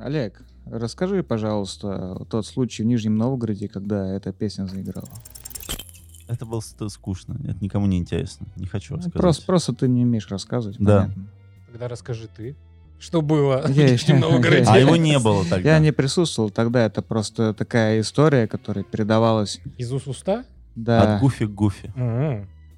Олег, расскажи, пожалуйста, тот случай в Нижнем Новгороде, когда эта песня заиграла. Это было ст- скучно. Это никому не интересно. Не хочу Ну, рассказать. Просто, просто ты не умеешь рассказывать. Да. понятно. Тогда расскажи ты. Что было в Я- Нижнем Новгороде? А его не было тогда. Я не присутствовал тогда, это просто такая история, которая передавалась. Из уст в уста? Да. От гуфи к гуфи.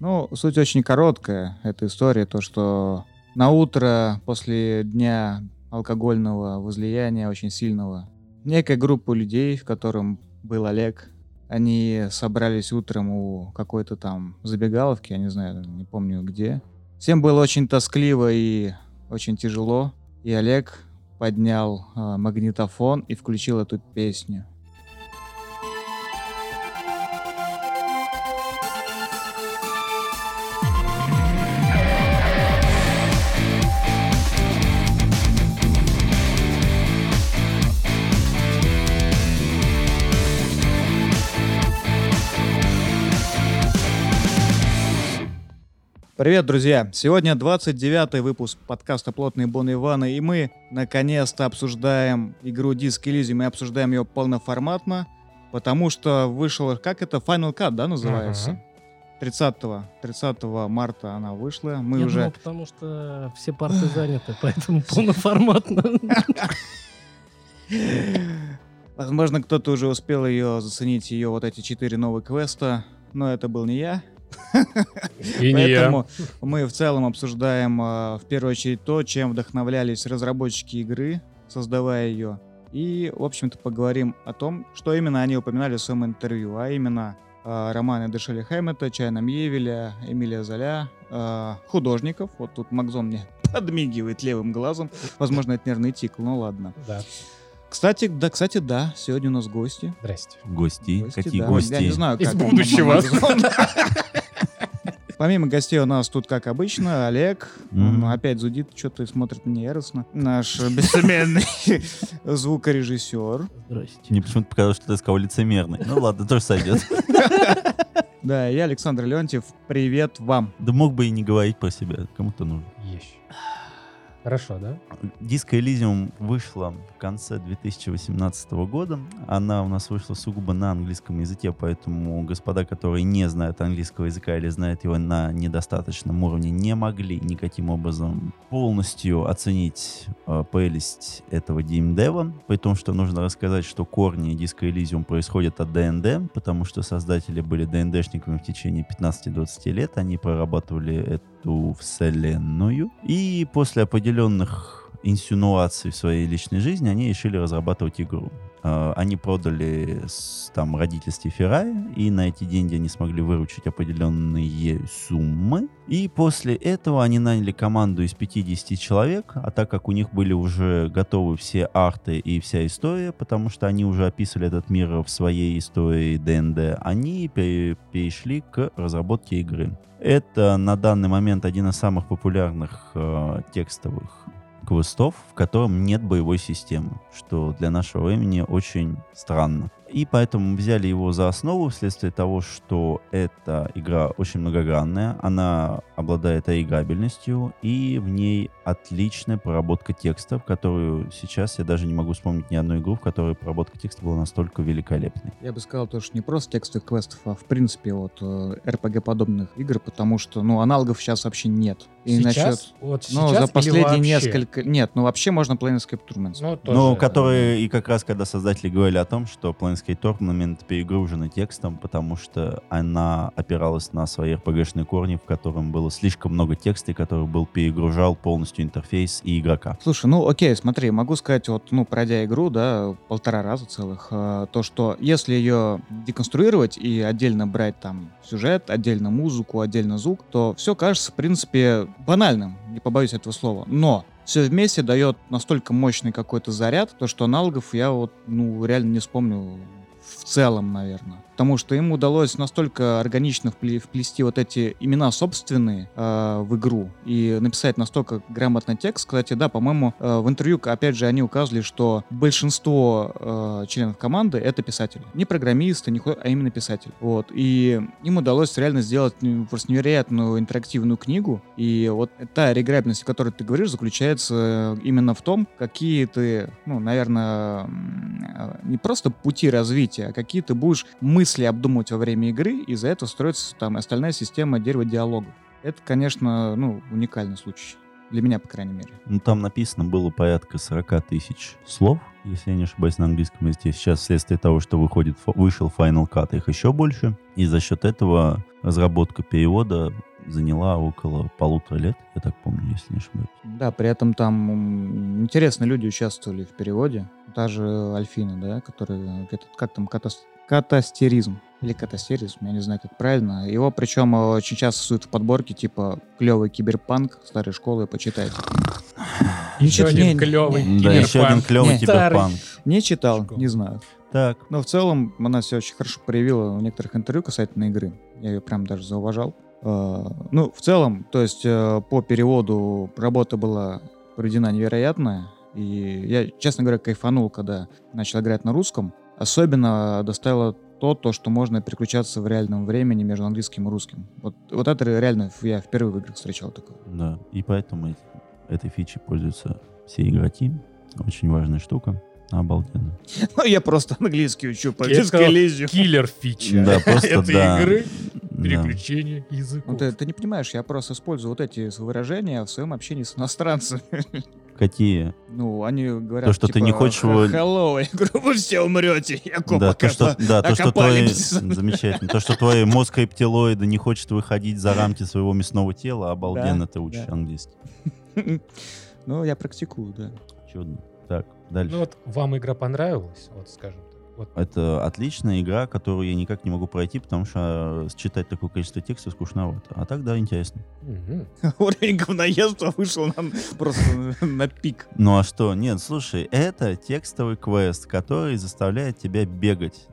Ну, суть очень короткая, эта история, то, что на утро после дня алкогольного возлияния очень сильного, некая группа людей, в котором был Олег, они собрались утром у какой-то там забегаловки, я не знаю, не помню где. Всем было очень тоскливо и очень тяжело, и Олег поднял а, магнитофон и включил эту песню. Привет, друзья! Сегодня 29-й выпуск подкаста «Плотные Бон Ивана», и мы наконец-то обсуждаем игру Disc Elysium, мы обсуждаем ее полноформатно, потому что вышел, как это, Final Cut, да, называется? Ага. 30, 30 марта она вышла, мы Я уже... думал, потому что все парты заняты, поэтому полноформатно. Возможно, кто-то уже успел ее заценить, ее вот эти четыре новых квеста, но это был не я. И не я. Поэтому мы в целом обсуждаем э, в первую очередь то, чем вдохновлялись разработчики игры, создавая ее. И, в общем-то, поговорим о том, что именно они упоминали в своем интервью, а именно э, романы Дешеля Хэммета, Чайна Мьевеля, Эмилия Золя, э, художников. Вот тут Макзон мне подмигивает левым глазом. Возможно, это нервный тикл, ну ладно. Да, Кстати, да, кстати, да, сегодня у нас гости. здрасте. Гости. Какие да. гости? Я не знаю, Из как он- будущего. Помимо гостей у нас тут, как обычно, Олег. Он Мгм. опять зудит, что-то смотрит на меня яростно. Наш бессменный звукорежиссер. Здрасте. Мне почему-то показалось, что ты сказал лицемерный. Ну ладно, тоже сойдет. Да, я Александр Леонтьев. Привет вам. Да мог бы и не говорить про себя. Кому-то нужно. Ещё. Хорошо, да? Диско Elysium вышла в конце 2018 года. Она у нас вышла сугубо на английском языке, поэтому господа, которые не знают английского языка или знают его на недостаточном уровне, не могли никаким образом полностью оценить э, прелесть этого геймдева, при том, что нужно рассказать, что корни Диско Elysium происходят от ДНД, потому что создатели были ДНДшниками в течение 15-20 лет, они прорабатывали эту вселенную, и после определенных инсинуаций в своей личной жизни они решили разрабатывать игру. Э, Они продали там родительстве Феррари, и на эти деньги они смогли выручить определенные суммы. И после этого они наняли команду из 50 человек, а так как у них были уже готовы все арты и вся история, потому что они уже описывали этот мир в своей истории ДНД, они пере- перешли к разработке игры. Это на данный момент один из самых популярных э, текстовых квестов, в котором нет боевой системы, что для нашего времени очень странно. И поэтому взяли его за основу вследствие того, что эта игра очень многогранная, она обладает играбельностью, и в ней отличная проработка текстов, которую сейчас я даже не могу вспомнить ни одну игру, в которой проработка текста была настолько великолепной. Я бы сказал, то, что не просто текстовых квестов, а в принципе вот RPG-подобных игр, потому что, ну, аналогов сейчас вообще нет. И сейчас? насчет- Вот Ну, сейчас за последние несколько... Нет, ну вообще можно Planescape Tournaments. Ну, тоже, Ну, которые и как раз когда создатели говорили о том, что Planescape Tournament перегружена текстом, потому что она опиралась на свои RPG-шные корни, в котором было слишком много текста, и который был перегружал полностью интерфейс и игрока. Слушай, ну окей, смотри, могу сказать, вот, ну, пройдя игру, да, полтора раза целых, э, то, что если ее деконструировать и отдельно брать там сюжет, отдельно музыку, отдельно звук, то все кажется, в принципе, банальным, не побоюсь этого слова. Но все вместе дает настолько мощный какой-то заряд, то что аналогов я вот, ну, реально не вспомню в целом, наверное. Потому что им удалось настолько органично впле- вплести вот эти имена собственные э, в игру и написать настолько грамотный текст. Кстати, да, по-моему, э, в интервью, опять же, они указывали, что большинство э, членов команды — это писатели. Не программисты, не а именно писатели. Вот. И им удалось реально сделать ну, просто невероятную интерактивную книгу. И вот та реиграбельность, о которой ты говоришь, заключается именно в том, какие ты, ну, наверное, э, не просто пути развития, а какие ты будешь мысли обдумывать во время игры, и за это строится там остальная система дерева диалога. Это, конечно, ну, уникальный случай. Для меня, по крайней мере. Ну, там написано было порядка 40 тысяч слов, если я не ошибаюсь, на английском языке. Сейчас вследствие того, что выходит, вышел Final Cut, их еще больше. И за счет этого разработка перевода заняла около полутора лет, я так помню, если не ошибаюсь. Да, при этом там м, интересные люди участвовали в переводе. Та же Альфина, да, который, этот, как там, катас- катастеризм. Или катастеризм, я не знаю, как правильно. Его причем э, очень часто суют в подборке, типа, клевый киберпанк старой школы, почитайте. Еще Не, не, один клевый не, Да, еще один киберпанк. клевый Не. киберпанк. Не читал, Школа. не знаю. Так, Но в целом она себя очень хорошо проявила в некоторых интервью касательно игры. Я ее прям даже зауважал. Э, Ну, в целом, то есть э, по переводу работа была проведена невероятная. И я, честно говоря, кайфанул, когда начал играть на русском. Особенно доставило то, то, что можно переключаться в реальном времени между английским и русским. Вот, вот это реально я впервые в играх встречал такое. да. И поэтому этой фичей пользуются все игроки. Очень важная штука. Обалденно. Ну, я просто английский учу, по лезю. Киллер фича Да, просто этой да. игры. Да. Переключение языков. Ну, ты, ты не понимаешь, я просто использую вот эти выражения в своем общении с иностранцами. Какие? Ну, они говорят, То, что ты типа, не хочешь его- Hello, я говорю, вы все умрете, я Да, копа то, что, да, то, что твой... апокалипсис. Замечательно. То, что твой мозг рептилоида не хочет выходить за рамки своего мясного тела, обалденно Да, ты учишь да. английский. Ну, я практикую, да. Чудно. Так, дальше. Ну вот вам игра понравилась, вот скажем. Вот Это отличная игра, которую я никак не могу пройти, потому что э, читать такое количество текста скучновато. А так, да, интересно. Уровень говноедства вышел нам просто на пик. Ну а что? Нет, слушай, это текстовый квест, который заставляет тебя бегать.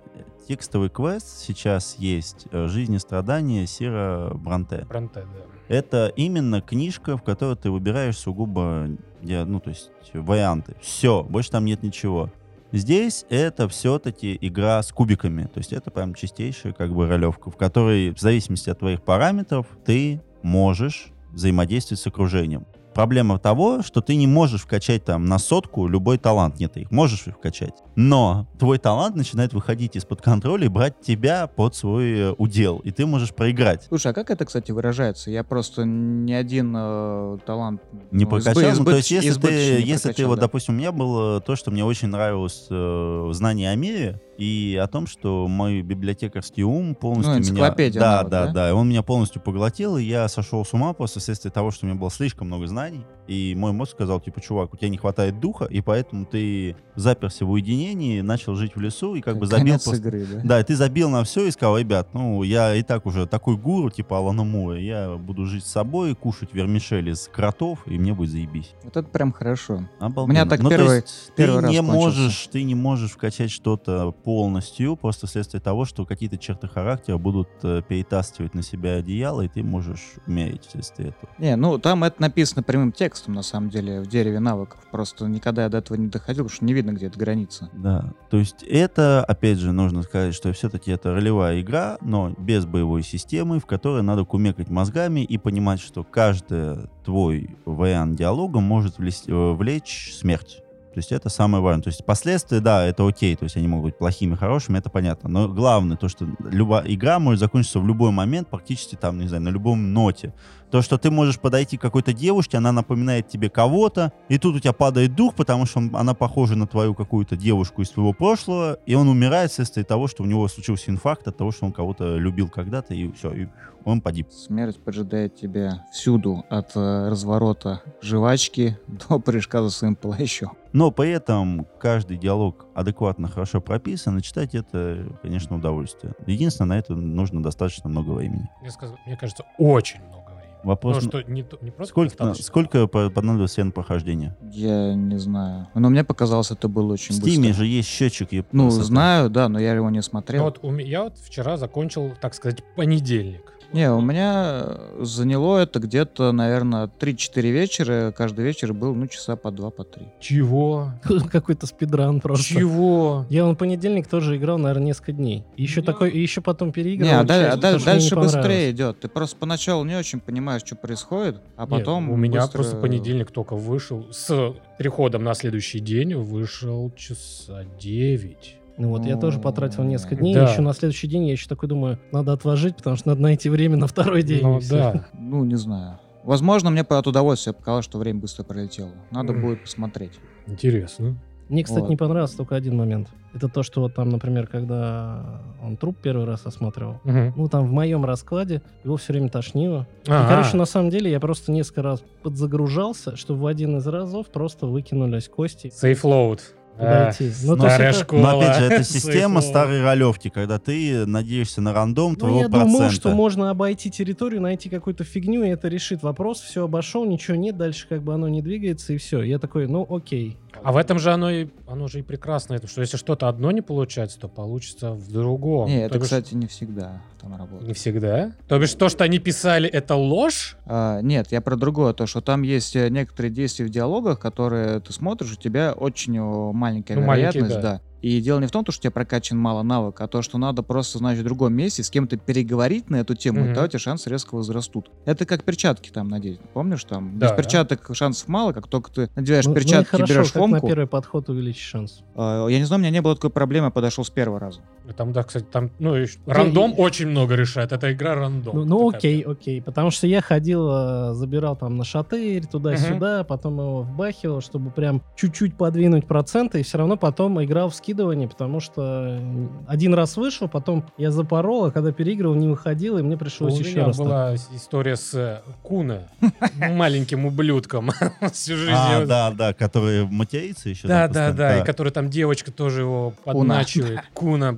Текстовый квест сейчас есть э, «Жизнь и страдания» Сира Бранте. Бранте, да. Это именно книжка, в которой ты выбираешь сугубо, я- ну, то есть варианты. Все, больше там нет ничего. Здесь это все-таки игра с кубиками. То есть это прям чистейшая как бы ролевка, в которой в зависимости от твоих параметров ты можешь взаимодействовать с окружением. Проблема того, что ты не можешь вкачать там на сотку любой талант. Нет, ты их можешь их вкачать. Но твой талант начинает выходить из-под контроля и брать тебя под свой э, удел. И ты можешь проиграть. Слушай, а как это, кстати, выражается? Я просто ни один э, талант... Не ну, прокачал. избы- ну, то есть, если ты, если ты прокачал, вот, да. допустим, у меня было то, что мне очень нравилось э, знание о мире и о том, что мой библиотекарский ум полностью Ну, меня... Да, навык, да, да? да. И он меня полностью поглотил, и я сошел с ума просто вследствие того, что у меня было слишком много знаний. Espagne. И мой мозг сказал, типа, чувак, у тебя не хватает духа, и поэтому ты заперся в уединении, начал жить в лесу, и как бы забил Конец просто... игры, да? Да, и ты забил на все и сказал, ребят, ну, я и так уже такой гуру, типа Алана Мура, я буду жить с собой, кушать вермишель из кротов, и мне будет заебись. Вот это прям хорошо. Обалденно. меня так Ну, первый- есть первый ты раз не кончился. можешь, ты не можешь вкачать что-то полностью, просто вследствие того, что какие-то черты характера будут э, перетаскивать на себя одеяло, и ты можешь умереть вследствие этого. Не, ну там это написано прямым текстом, на самом деле, в дереве навыков. Просто никогда я до этого не доходил, потому что не видно, где эта граница. Да, то есть это, опять же, нужно сказать, что все-таки это ролевая игра, но без боевой системы, в которой надо кумекать мозгами и понимать, что каждый твой вариант диалога может э, влечь смерть. То есть это самое важное. То есть последствия, да, это окей, то есть они могут быть плохими, хорошими, это понятно. Но главное то, что любая игра может закончиться в любой момент, практически там, не знаю, на любом ноте. То, что ты можешь подойти к какой-то девушке, она напоминает тебе кого-то, и тут у тебя падает дух, потому что он- она похожа на твою какую-то девушку из твоего прошлого, и он умирает вследствие того, что у него случился инфаркт от того, что он кого-то любил когда-то, и все, и он погиб. Смерть поджидает тебя всюду, от э, разворота жвачки до прыжка за своим плащом. Но при этом каждый диалог адекватно, хорошо прописан, и читать это, конечно, удовольствие. Единственное, на это нужно достаточно много времени. Мне, сказ- мне кажется, очень много. Вопрос, Ну, что не, не просто сколько, достаточно. сколько по- понадобилось время прохождения? Я не знаю. Но мне показалось, это было очень В Стиме быстро. же есть счетчик. Ну, знаю, да, но я его не Ну, смотрел. вот у ме- я вот вчера закончил, так сказать, понедельник. Не, у меня э, заняло это где-то, наверное, 3-4 вечера. Каждый вечер был, ну, часа по 2, по 3. Чего? Какой-то спидран просто. Чего? Я в понедельник тоже играл, наверное, несколько дней. Еще Ну, такой, и еще потом переиграл. Не, а, даль- а часть, даль- потому что мне не дальше быстрее идет. Ты просто поначалу не очень понимаешь, что происходит, а Нет, потом у меня быстро- просто понедельник только вышел. С переходом на следующий день вышел часа 9. Ну вот, я тоже потратил несколько дней. Да. Еще на следующий день я еще такой думаю, надо отложить, потому что надо найти время на второй день. Ну и да. Ну, не знаю. Возможно, мне от удовольствия показалось, что время быстро пролетело. Надо будет посмотреть. Интересно. Мне, кстати, Вот. не понравился только один момент. Это то, что вот там, например, когда он труп первый раз осматривал, Мгм. ну там в моем раскладе его все время тошнило. И, А, короче, на самом деле я просто несколько раз подзагружался, чтобы в один из разов просто выкинулись кости. Сейфлоуд. Куда А, идти? Ну, Старая это- школа. Но опять же, это система старой ролевки, когда ты надеешься на рандом Ну, твоего я процента. думал, что можно обойти территорию, найти какую-то фигню, и это решит вопрос. Все, обошел, ничего нет, дальше как бы оно не двигается, и все. Я такой, ну окей. А в этом же оно, и, оно же и прекрасно, это, что если что-то одно не получается, то получится в другом. Не, То это, бишь, кстати, не всегда там работает. Не всегда. То бишь, то, что они писали, это ложь? А, нет, я про другое, то, что там есть э, некоторые действия в диалогах, которые ты смотришь, у тебя очень маленькая Ну, маленький, вероятность, да. да. И дело не в том, что у тебя прокачан мало навык, а то, что надо просто, значит, в другом месте с кем-то переговорить на эту тему, Мгм. и тогда у тебя шансы резко возрастут. Это как перчатки там надеть. Помнишь, там Да. без перчаток шансов мало, как только ты надеваешь Ну, ну и перчатки, хорошо, берешь как на фомку. первый подход увеличить шанс. А, я не знаю, у меня не было такой проблемы, я подошел с первого раза. Там, да, кстати, там, ну, и Я- рандом очень много решает. Это игра рандом. Ну, ну окей, прям. окей. Потому что я ходил, э, забирал там на шатырь, туда-сюда, потом его вбахивал, чтобы прям чуть-чуть подвинуть проценты, и все равно потом играл в скидывание, потому что один раз вышел, потом я запорол, а когда переигрывал, не выходил, и мне У пришлось еще меня раз. так. была с- история с э, Куна, маленьким ублюдком. Всю жизнь. А, да, да, который матерится еще. Да, да, да, и который там девочка тоже его подначивает. Куна,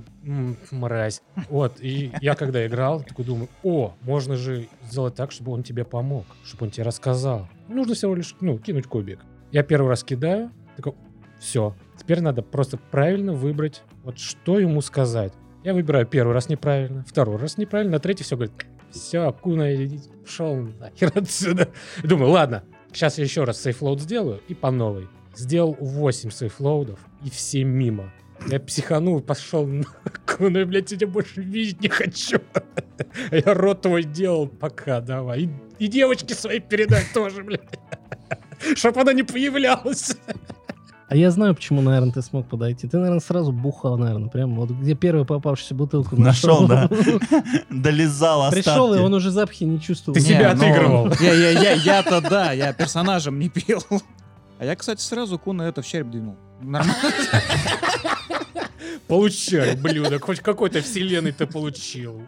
мразь. Вот, и я когда играл, такой думаю, о, можно же сделать так, чтобы он тебе помог, чтобы он тебе рассказал. Нужно всего лишь, ну, кинуть кубик. Я первый раз кидаю, такой, все, теперь надо просто правильно выбрать, вот что ему сказать. Я выбираю первый раз неправильно, второй раз неправильно, на третий все говорит, все, Куно, иди, пошел нахер отсюда. И Думаю, ладно, сейчас я еще раз save load сделаю и по новой. Сделал 8 save load ов и все мимо. Я психанул, пошел нахуй, блядь, я тебя больше видеть не хочу. А Я рот твой делал, пока, давай. И, и девочке своей передай тоже, блядь. Чтоб она не появлялась. А я знаю, почему, наверное, ты смог подойти. Ты, наверное, сразу бухал, наверное, прям вот где первую попавшуюся бутылку Нашел, нашел. да. Долезал остатки. Пришел, и он уже запахи не чувствовал. Ты себя ну, отыгрывал. Я, я, я, я-то да, я персонажем не пил. А я, кстати, сразу Куно этому в череп двинул. Нормально. Получай, ублюдок. Хоть какой-то вселенной ты получил.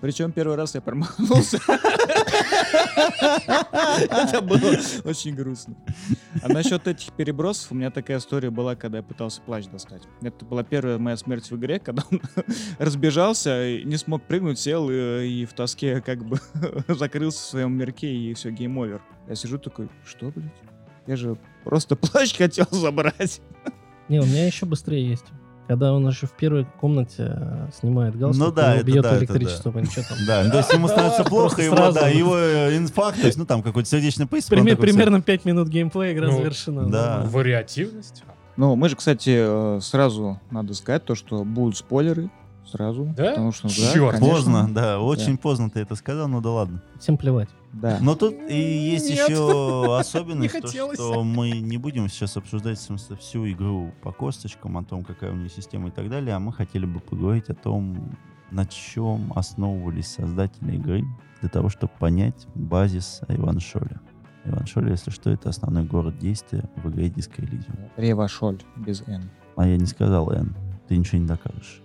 Причем первый раз я промахнулся. Это было очень грустно. А насчет этих перебросов, у меня такая история была, когда я пытался плащ достать. Это была первая моя смерть в игре, когда он разбежался, и не смог прыгнуть, сел и, и в тоске как бы закрылся в своем мирке, и все, game over. Я сижу такой, что, блядь? Я же просто плащ хотел забрать. Не, у меня еще быстрее есть. Когда он еще в первой комнате э, снимает галстук, Ну да, его это бьет да, это электричеством, или что там. Да, то есть ему становится плохо, его, да, его э, инфаркт, то есть, ну там какой-то сердечный приступ. примерно 5 минут геймплея, игра Ну, завершена. да. Ну, Вариативность. Ну, мы же, кстати, э, сразу надо сказать то, что будут спойлеры. Сразу. Да? Потому что, да, Чёрт, конечно. Поздно, да, очень поздно ты это сказал, ну да ладно. Всем плевать. Да. Но тут и есть Нет. еще особенность, Не то, что мы не будем сейчас обсуждать в смысле, всю игру по косточкам, о том, какая у нее система и так далее, а мы хотели бы поговорить о том, на чем основывались создатели игры для того, чтобы понять базис Иваншоля. Иваншоль, если что, это основной город действия в игре Disco Elysium. Ревашоль без Н. А я не сказал Н, ты ничего не докажешь.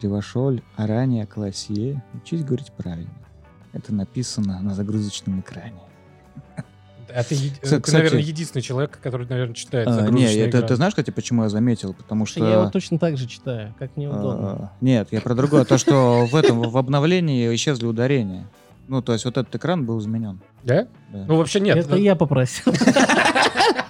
Ревашоль, Арания, Классие. Учись говорить правильно. Это написано на загрузочном экране. Это, е- Кстати- ты, наверное, единственный человек, который, наверное, читает А, загрузочные Не, это ты знаешь, кстати, почему я заметил? Потому что... Я его точно так же читаю, как неудобно. а, Нет, я про другое. То, что в этом, в обновлении исчезли ударения. Ну, то есть вот этот экран был изменен. Да? Да. Ну, вообще нет. Это я попросил.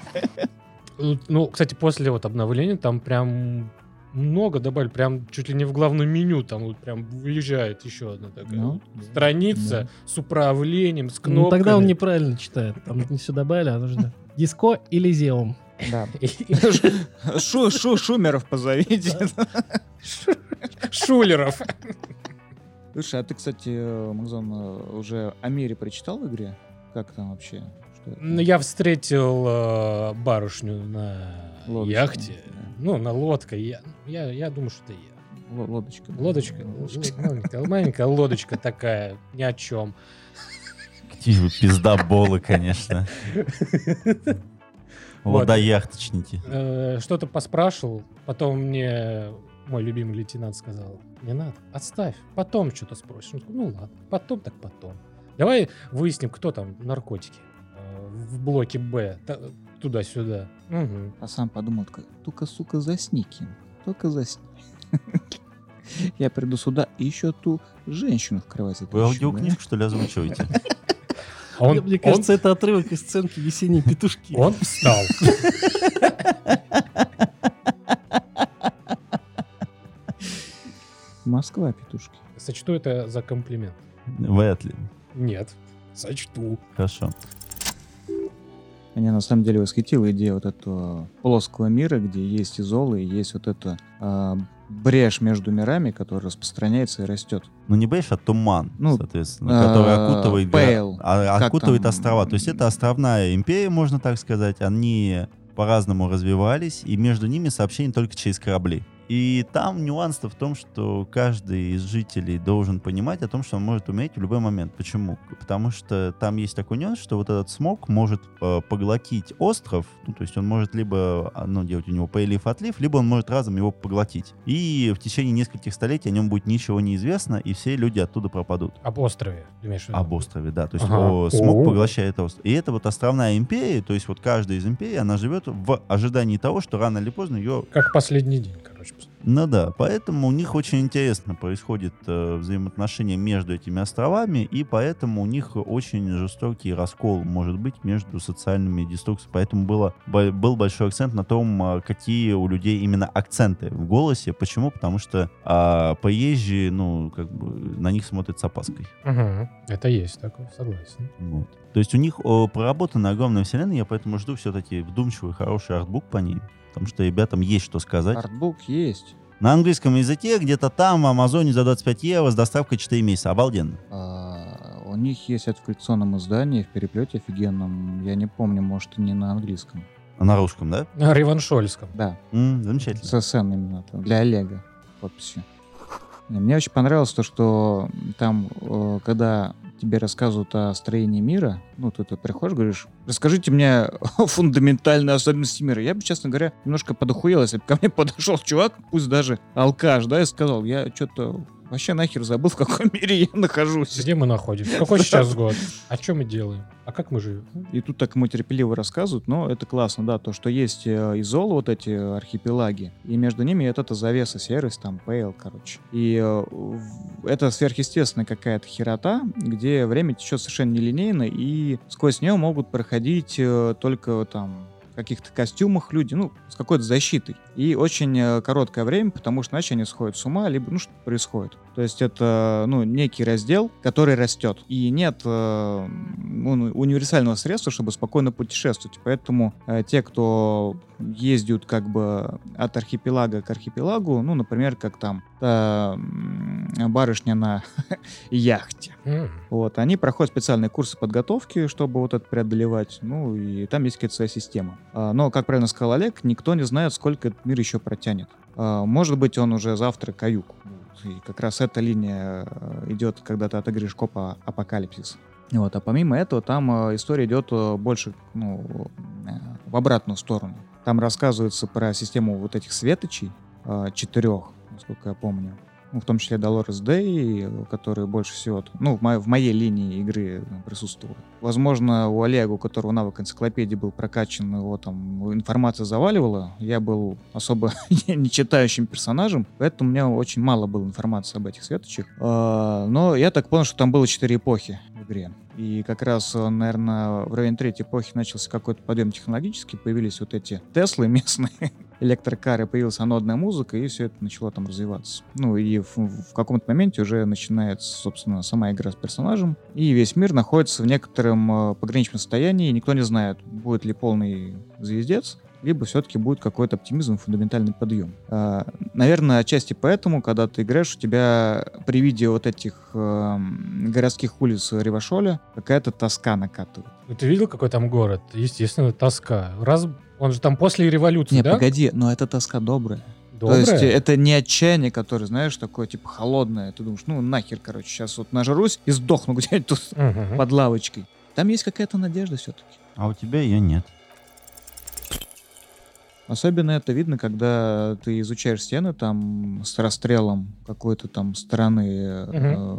Ну, кстати, после вот обновления там прям много добавили, прям чуть ли не в главном меню, там вот прям выезжает еще одна такая Ну, вот страница да. с управлением, с Ну, кнопками. тогда он неправильно читает. Там не все добавили, а нужно Диско Элизеум. Да. И- Шу, шу, шумеров позовите. Шулеров. Слушай, а ты, кстати, э, Макзон, э, уже о мире прочитал в игре? Как там вообще? Ну, Я встретил э, барышню на Лодочку, яхте. Ну, на лодке. Я, я, я думаю, что это я. Л- Лодочка. Лодочка. л- Маленькая, маленькая лодочка такая, ни о чем. Какие вы пиздоболы, конечно. Водояхточники. Э, Что-то поспрашивал, потом мне мой любимый лейтенант сказал, не надо, отставь, потом что-то спросишь. Ну ладно, потом так потом. Давай выясним, кто там наркотики в блоке Б, туда-сюда. Мгм. А сам подумал, только, сука, засни, Ким. Только засни. Я приду сюда и еще ту женщину в кровать Вы аудиокнижку, что ли, озвучиваете? А он, Мне он- кажется, это отрывок из сценки «Весенние петушки». он встал. Москва, петушки. Сочту это за комплимент. Вряд ли. Нет, сочту. Хорошо. Меня на самом деле восхитила идея вот этого плоского мира, где есть изолы, и есть вот эта а, брешь между мирами, которая распространяется и растет. Ну, не брешь, а туман, Ну, соответственно, который а, окутывает, Пейл. а- окутывает там? острова. То есть это островная империя, можно так сказать. Они по-разному развивались, и между ними сообщение только через корабли. И там нюанс-то в том, что каждый из жителей должен понимать о том, что он может умереть в любой момент. Почему? Потому что там есть такой нюанс, что вот этот смог может э, поглотить остров, ну, то есть он может либо а, ну, делать у него прилив-отлив, либо он может разом его поглотить. И в течение нескольких столетий о нем будет ничего не известно, и все люди оттуда пропадут. Об острове, имеешь в виду? Об острове, да. То есть Ага. о, смог поглощает остров. И это вот островная империя, то есть вот каждая из империй, она живет в ожидании того, что рано или поздно ее... Как последний день, короче. Ну да, поэтому у них очень интересно происходит э, взаимоотношения между этими островами, и поэтому у них очень жестокий раскол может быть между социальными деструкциями. Поэтому было, бо- был большой акцент на том, а, какие у людей именно акценты в голосе. Почему? Потому что а, приезжие, ну, как бы на них смотрят с опаской. Мгм. Это есть такое, согласен. Вот. То есть у них о, проработана огромная вселенная, я поэтому жду все-таки вдумчивый, хороший артбук по ней. Потому что ребятам есть что сказать. Артбук есть. На английском языке где-то там в Амазоне за 25 евро с доставкой 4 месяца. Обалденно. А, у них есть это в коллекционном издании, в переплете офигенном. Я не помню, может, и не на английском. А на русском, да? На Реваншольском. Да, М, замечательно. с СН именно. там, Для Олега подписью. Не, Мне очень понравилось то, что там, э, когда тебе рассказывают о строении мира, ну, ты, ты приходишь, говоришь, расскажите мне о фундаментальной особенности мира. Я бы, честно говоря, немножко подохуел, если бы ко мне подошел чувак, пусть даже алкаш, да, и сказал, я что-то вообще нахер забыл, в каком мире я нахожусь. Где мы находимся? Какой сейчас год? А что мы делаем? А как мы живем? И тут так ему терпеливо рассказывают, но это классно, да, то, что есть э, изолы, вот эти архипелаги, и между ними вот эта завеса, сервис, там, пейл, короче. И э, это сверхъестественная какая-то херота, где время течет совершенно нелинейно, и сквозь нее могут проходить э, только там каких-то костюмах люди, ну, с какой-то защитой. И очень э, короткое время, потому что иначе они сходят с ума, либо, ну, что происходит. То есть это, ну, некий раздел, который растет. И нет э, ну, универсального средства, чтобы спокойно путешествовать. Поэтому э, те, кто ездят как бы от архипелага к архипелагу, ну, например, как там та м, барышня на яхте, М. вот, они проходят специальные курсы подготовки, чтобы вот это преодолевать, ну, и там есть какая-то своя система. А, Но, как правильно сказал Олег, никто не знает, сколько этот мир еще протянет. А, Может быть, он уже завтра каюк. И как раз эта линия э, идет, когда ты отыгрываешь копа апокалипсис. Вот, а помимо этого, там э, история идет э, больше ну, в обратную сторону. Там рассказывается про систему вот этих светочей, четырех, насколько я помню. В том числе Dolores Day, который больше всего, ну, в, мо- в моей линии игры присутствовал. Возможно, у Олега, у которого навык энциклопедии был прокачан, его там информация заваливала. Я был особо не читающим персонажем, поэтому у меня очень мало было информации об этих светочек. А, Но я так понял, что там было четыре эпохи в игре. И как раз, наверное, в районе третьей эпохи начался какой-то подъем технологический, появились вот эти Теслы местные, электрокары, появилась анодная музыка, и все это начало там развиваться. Ну и в, в каком-то моменте уже начинается, собственно, сама игра с персонажем, и весь мир находится в некотором э, пограничном состоянии, и никто не знает, будет ли полный звездец, либо все-таки будет какой-то оптимизм, фундаментальный подъем. А, наверное, отчасти поэтому, когда ты играешь, у тебя при виде вот этих э, городских улиц Ревашоля какая-то тоска накатывает. Ну, ты видел, какой там город? Естественно, тоска. Раз... Он же там после революции, Не, да? погоди, но это тоска добрая. Добрая? То есть э, это не отчаяние, которое, знаешь, такое типа холодное. Ты думаешь, ну нахер, короче, сейчас вот нажрусь и сдохну где-нибудь тут Мгм. под лавочкой. Там есть какая-то надежда все-таки. А у тебя ее нет. Особенно это видно, когда ты изучаешь стены там с расстрелом какой-то там страны э,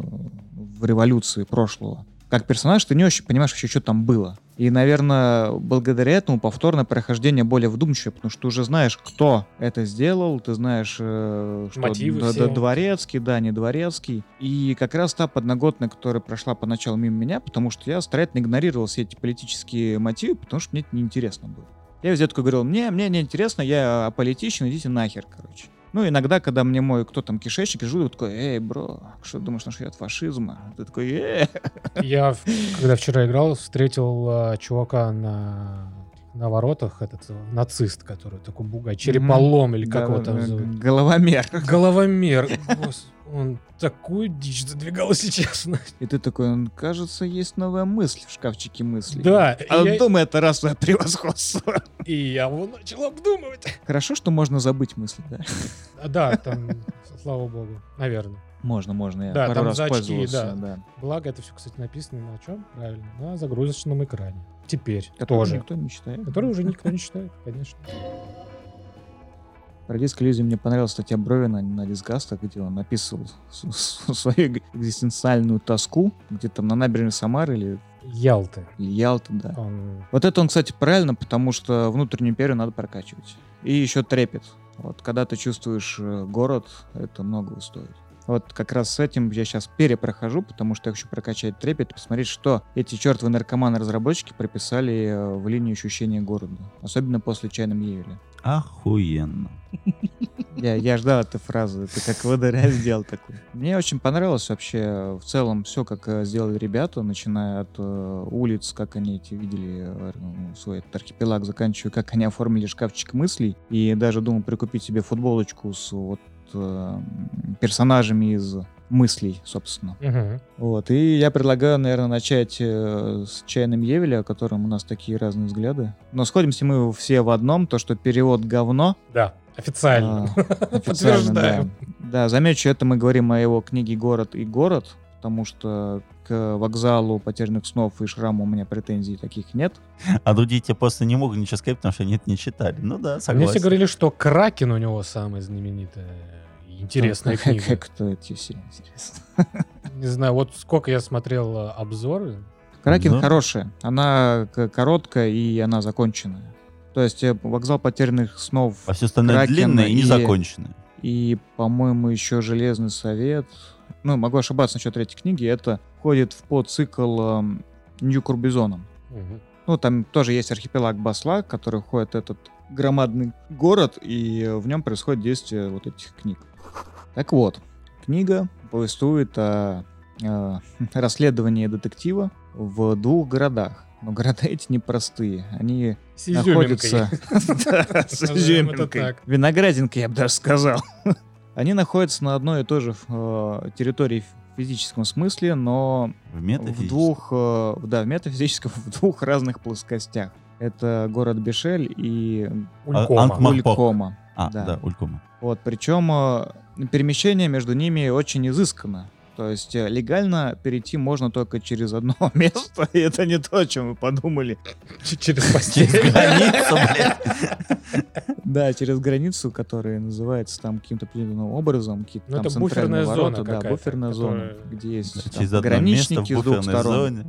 в революции прошлого. Как персонаж ты не очень понимаешь вообще, что там было. И, наверное, благодаря этому повторное прохождение более вдумчивое, потому что ты уже знаешь, кто это сделал, ты знаешь, э, что Мотивы д- д- дворецкий, да, не дворецкий. И как раз та подноготная, которая прошла поначалу мимо меня, потому что я старательно игнорировал все эти политические мотивы, потому что мне это неинтересно было. Я везде такой говорил, мне, мне не интересно, я аполитичен, идите нахер, короче. Ну, иногда, когда мне мой, кто там, кишечник, жду, такой, эй, бро, что думаешь насчет фашизма? Ты такой, э Я, когда вчера играл, встретил а, чувака на, на воротах, этот э, нацист, который такой бугай, череполом или как его там зовут. Головомер. Головомер. Он такую дичь задвигал, если честно. И ты такой, «М, кажется, есть новая мысль в шкафчике мыслей. Да, А я- думай, это расовое превосходство. и я его начал обдумывать. Хорошо, что можно забыть мысли, да? Да, там, слава богу, наверное. Можно, можно, я Да, пару там раз за очки, пользовался, да. да. Благо, это все, кстати, написано на чем? Правильно, на загрузочном экране. Теперь Который тоже. никто не читает. Который уже никто не читает, конечно. Про диск Elysium мне понравилась статья Бровина на дисгастах, где он описывал свою экзистенциальную тоску, где там на набережной Самары или, Ялты. или Ялта, да. Он Вот это он, кстати, правильно, потому что внутреннюю империю надо прокачивать. И еще трепет. Вот когда ты чувствуешь э, город, это многого стоит. Вот как раз с этим я сейчас перепрохожу, потому что я хочу прокачать трепет и посмотреть, что эти чертовы наркоманы-разработчики прописали э, в линию ощущения города. Особенно после чайном Евеля. Охуенно. Я, я ждал этой фразы, ты как водоря сделал такой. Мне очень понравилось вообще в целом все, как э, сделали ребята, начиная от э, улиц, как они эти видели э, ну, свой этот архипелаг, заканчивая, как они оформили шкафчик мыслей. И даже думал прикупить себе футболочку с вот э, персонажами из мыслей, собственно. Мгм. Вот. И я предлагаю, наверное, начать э, с чайным Евеля, о котором у нас такие разные взгляды. Но сходимся мы все в одном, то, что перевод говно, Да, официально. а, официально, Подтверждаем. Да. да, замечу, это мы говорим о его книге «Город и город», потому что к вокзалу потерянных снов и шраму у меня претензий таких нет. А другие тебе просто не могут ничего сказать, потому что они это не читали. Ну да, Мне согласен. все говорили, что Кракен у него самая знаменитая интересная Как- книга. Кто эти все, интересно. Не знаю, вот сколько я смотрел э, обзоры. Кракен Да. хорошая. Она короткая и она законченная. То есть э, вокзал потерянных снов А все остальное длинное и и- незаконченное. и, по-моему, еще Железный совет. Ну, могу ошибаться насчет третьей книги. Это входит в подцикл эм, Нью Курбизоном. Мгм. Ну, там тоже есть архипелаг Басла, в который входит этот громадный город, и э, в нем происходит действие вот этих книг. Так вот, книга повествует о, э, расследовании детектива в двух городах. Но города эти непростые. Они С находятся... С изюминкой. так. Виноградинка, я бы даже сказал. Они находятся на одной и той же э, территории в физическом смысле, но В в двух, э, да, в метафизическом, в двух разных плоскостях. Это город Бешель и Улькома. Анкма- Махпок. Улькома. А, да. да, Улькома. Вот, причем э, перемещение между ними очень изысканно. То есть э, легально перейти можно только через одно место, и это не то, о чем мы подумали. Через постель. Границу. Да, через границу, которая называется там каким-то определенным образом, какие-то Ну, там это буферная центральные зона ворота, да, буферная зона, где есть пограничники с двух буферной сторон.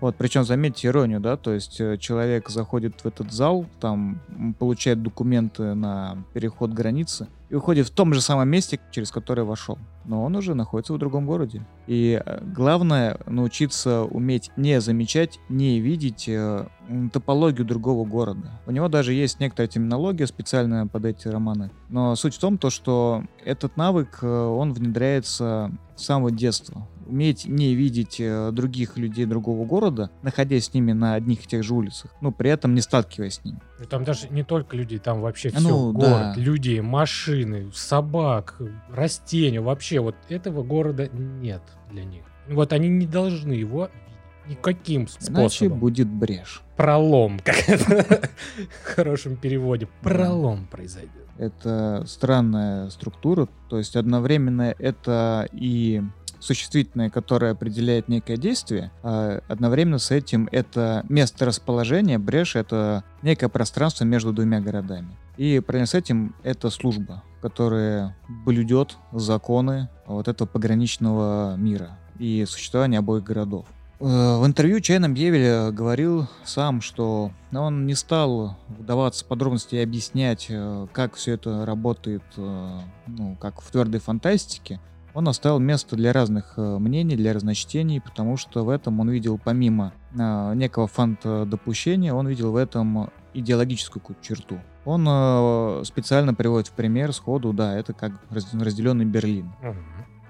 Вот, причем заметьте иронию, да, то есть э, человек заходит в этот зал, там получает документы на переход границы и уходит в том же самом месте, через которое вошел. Но он уже находится в другом городе. И э, главное научиться уметь не замечать, не видеть э, топологию другого города. У него даже есть некоторая терминология специальная под эти романы. Но суть в том, то, что этот навык, он внедряется с самого детства уметь не видеть э, других людей другого города, находясь с ними на одних и тех же улицах, но при этом не сталкиваясь с ними. Там даже не только люди, там вообще все. Ну, город, да. люди, машины, собак, растения. Вообще вот этого города нет для них. Вот они не должны его видеть никаким Иначе способом. будет брешь. Пролом, как это в хорошем переводе. Пролом произойдет. Это странная структура, то есть одновременно это и существительное, которое определяет некое действие, а одновременно с этим это место расположения, брешь — это некое пространство между двумя городами. И параллельно с этим это служба, которая блюдет законы вот этого пограничного мира и существования обоих городов. Э, В интервью Чайном Бьевель говорил сам, что он не стал вдаваться в подробности и объяснять, э, как все это работает, э, ну, как в твердой фантастике. Он оставил место для разных э, мнений, для разночтений, потому что в этом он видел, помимо э, некого фант-допущения, он видел в этом идеологическую какую-то черту. Он э, специально приводит в пример сходу, да, это как раз- разделенный Берлин.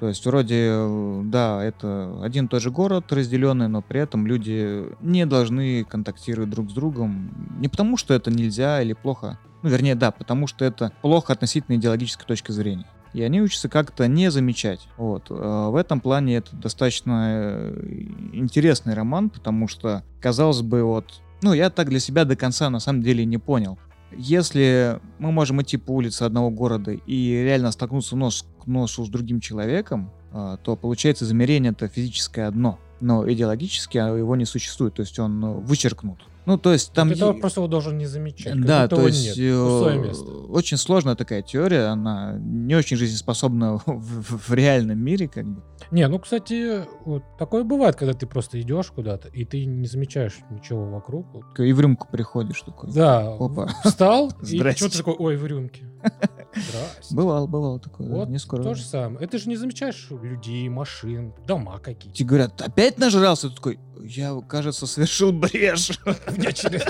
То есть вроде, да, это один и тот же город разделенный, но при этом люди не должны контактировать друг с другом. Не потому, что это нельзя или плохо. Ну, вернее, да, потому что это плохо относительно идеологической точки зрения. И они учатся как-то не замечать. Вот. Э, В этом плане это достаточно э, интересный роман, потому что, казалось бы, вот... Ну, я так для себя до конца на самом деле не понял. Если мы можем идти по улице одного города и реально столкнуться нос к носу с другим человеком, а, то получается измерение это физическое одно, но идеологически его не существует, то есть он э, вычеркнут. Ну, то есть там... Вот это е- вот просто его должен не замечать. да, то есть нет. Э, очень сложная такая теория, она не очень жизнеспособна в, в- в реальном мире, как бы. Не, ну, кстати, вот такое бывает, когда ты просто идешь куда-то, и ты не замечаешь ничего вокруг. И в рюмку приходишь такой. Да, Опа. встал, и что ты такой, ой, в рюмке. Здрасте. Бывало, бывало такое, да, Вот не скоро. то же самое. Это же не замечаешь людей, машин, дома какие-то. Тебе говорят, опять нажрался? Ты такой, я, кажется, совершил брешь.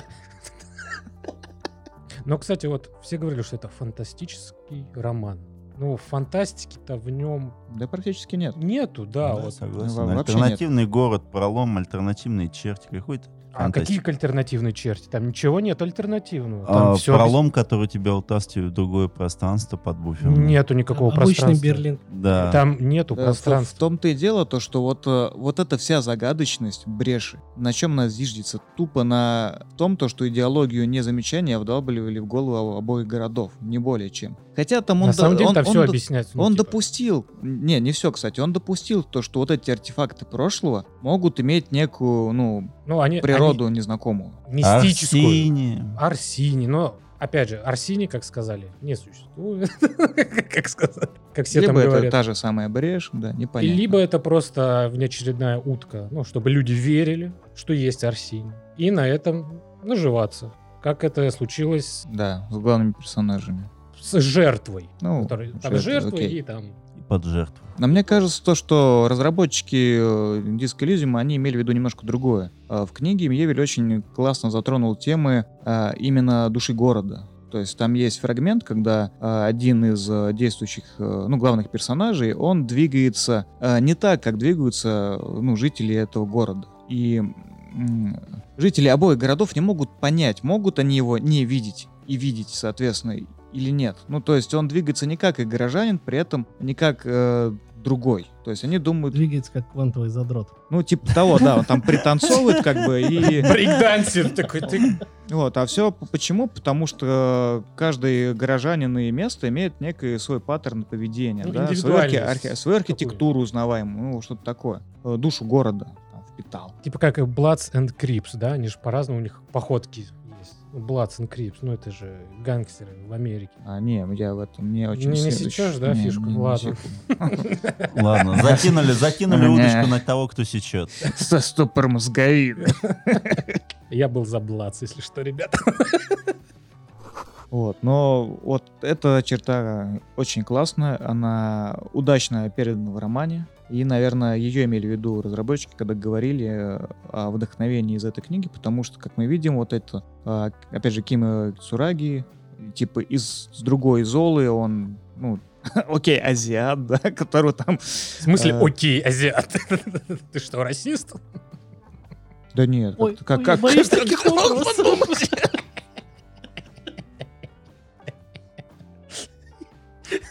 Но, кстати, вот все говорили, что это фантастический роман. Ну, фантастики-то в нем Да практически нет. нету, да. Да, вот. согласен. Вообще Альтернативный город, пролом, альтернативные черти. Какой-то А какие альтернативные черти? Там ничего нет альтернативного. А, Там все пролом, который тебя утаствует в другое пространство под буфером. Нету никакого Обычный пространства. Берлин. Да. Там нету Э, В, в пространства. том-то и дело, то, что вот, э, вот эта вся загадочность бреши, на чем она зиждется? Тупо на том, то, что идеологию незамечания вдалбливали в голову обоих городов, не более чем. Хотя там он... На самом деле он- там он все до- объясняется. ну, Он типа. допустил, не, не все, кстати, он допустил то, что вот эти артефакты прошлого могут иметь некую, ну, Ну, они, природу незнакомую. они мистическую. Арсений. Арсини. Но, опять же, Арсини, как сказали, не существует. Как сказали. Как все там либо это говорят. та же самая брешь, да, И непонятно. либо это просто внеочередная утка, ну, чтобы люди верили, что есть Арсини. И на этом наживаться. Как это случилось Да, с главными персонажами. С жертвой. Ну, который- там жертвы, жертвы окей. и там... И под жертву. Но мне кажется, то, что разработчики э, Disco Elysium, они имели в виду немножко другое. А В книге Мьевель очень классно затронул темы а, именно души города. То есть там есть фрагмент, когда а, один из а, действующих, э, ну, главных персонажей, он двигается а, не так, как двигаются, ну, жители этого города. И жители обоих городов не могут понять, могут они его не видеть и видеть, соответственно, или нет. Ну, то есть он двигается не как и горожанин, при этом не как э, другой. То есть они думают, Двигается как квантовый задрот. ну, типа того, да, он там пританцовывает как бы и... Брейкдансер такой, ты... Вот, а все почему? Потому что каждый горожанин и место имеет некий свой паттерн поведения, Ну, да, свою, архи- архи- свою архитектуру узнаваемую, ну, что-то такое. Э, Душу города там, впитал. Типа как и Bloods and Crips, да? Они же по-разному, у них походки есть. Bloods and Crips, ну это же гангстеры в Америке. А, не, я в этом не очень... Не- не сечешь, да, Не, фишку? не- Ладно. Ладно, закинули, закинули удочку на того, кто сечет. Со стопором мозговины. Я был за Bloods, если что, ребята. Вот, но вот эта черта очень классная, она удачно передана в романе, и, наверное, ее имели в виду разработчики, когда говорили э, о вдохновении из этой книги, потому что, как мы видим, вот это, а, опять же, Кима Цураги, типа из с другой золы, он, ну, окей, азиат, да, которого там... В смысле, Э. окей, азиат. Ты что, расист? Да нет, Ой, как, ой, как, я боюсь как- таких вопросов.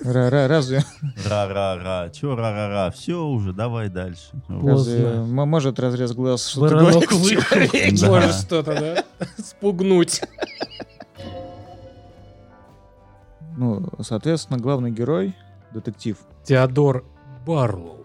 Ра- ра- Разве, Ра-ра-ра. Че ра-ра-ра? Все уже, давай дальше. разве может разрез глаз что-то говорить? Может что-то, да? Спугнуть. Ну, соответственно, главный герой, детектив. Теодор Барлоу.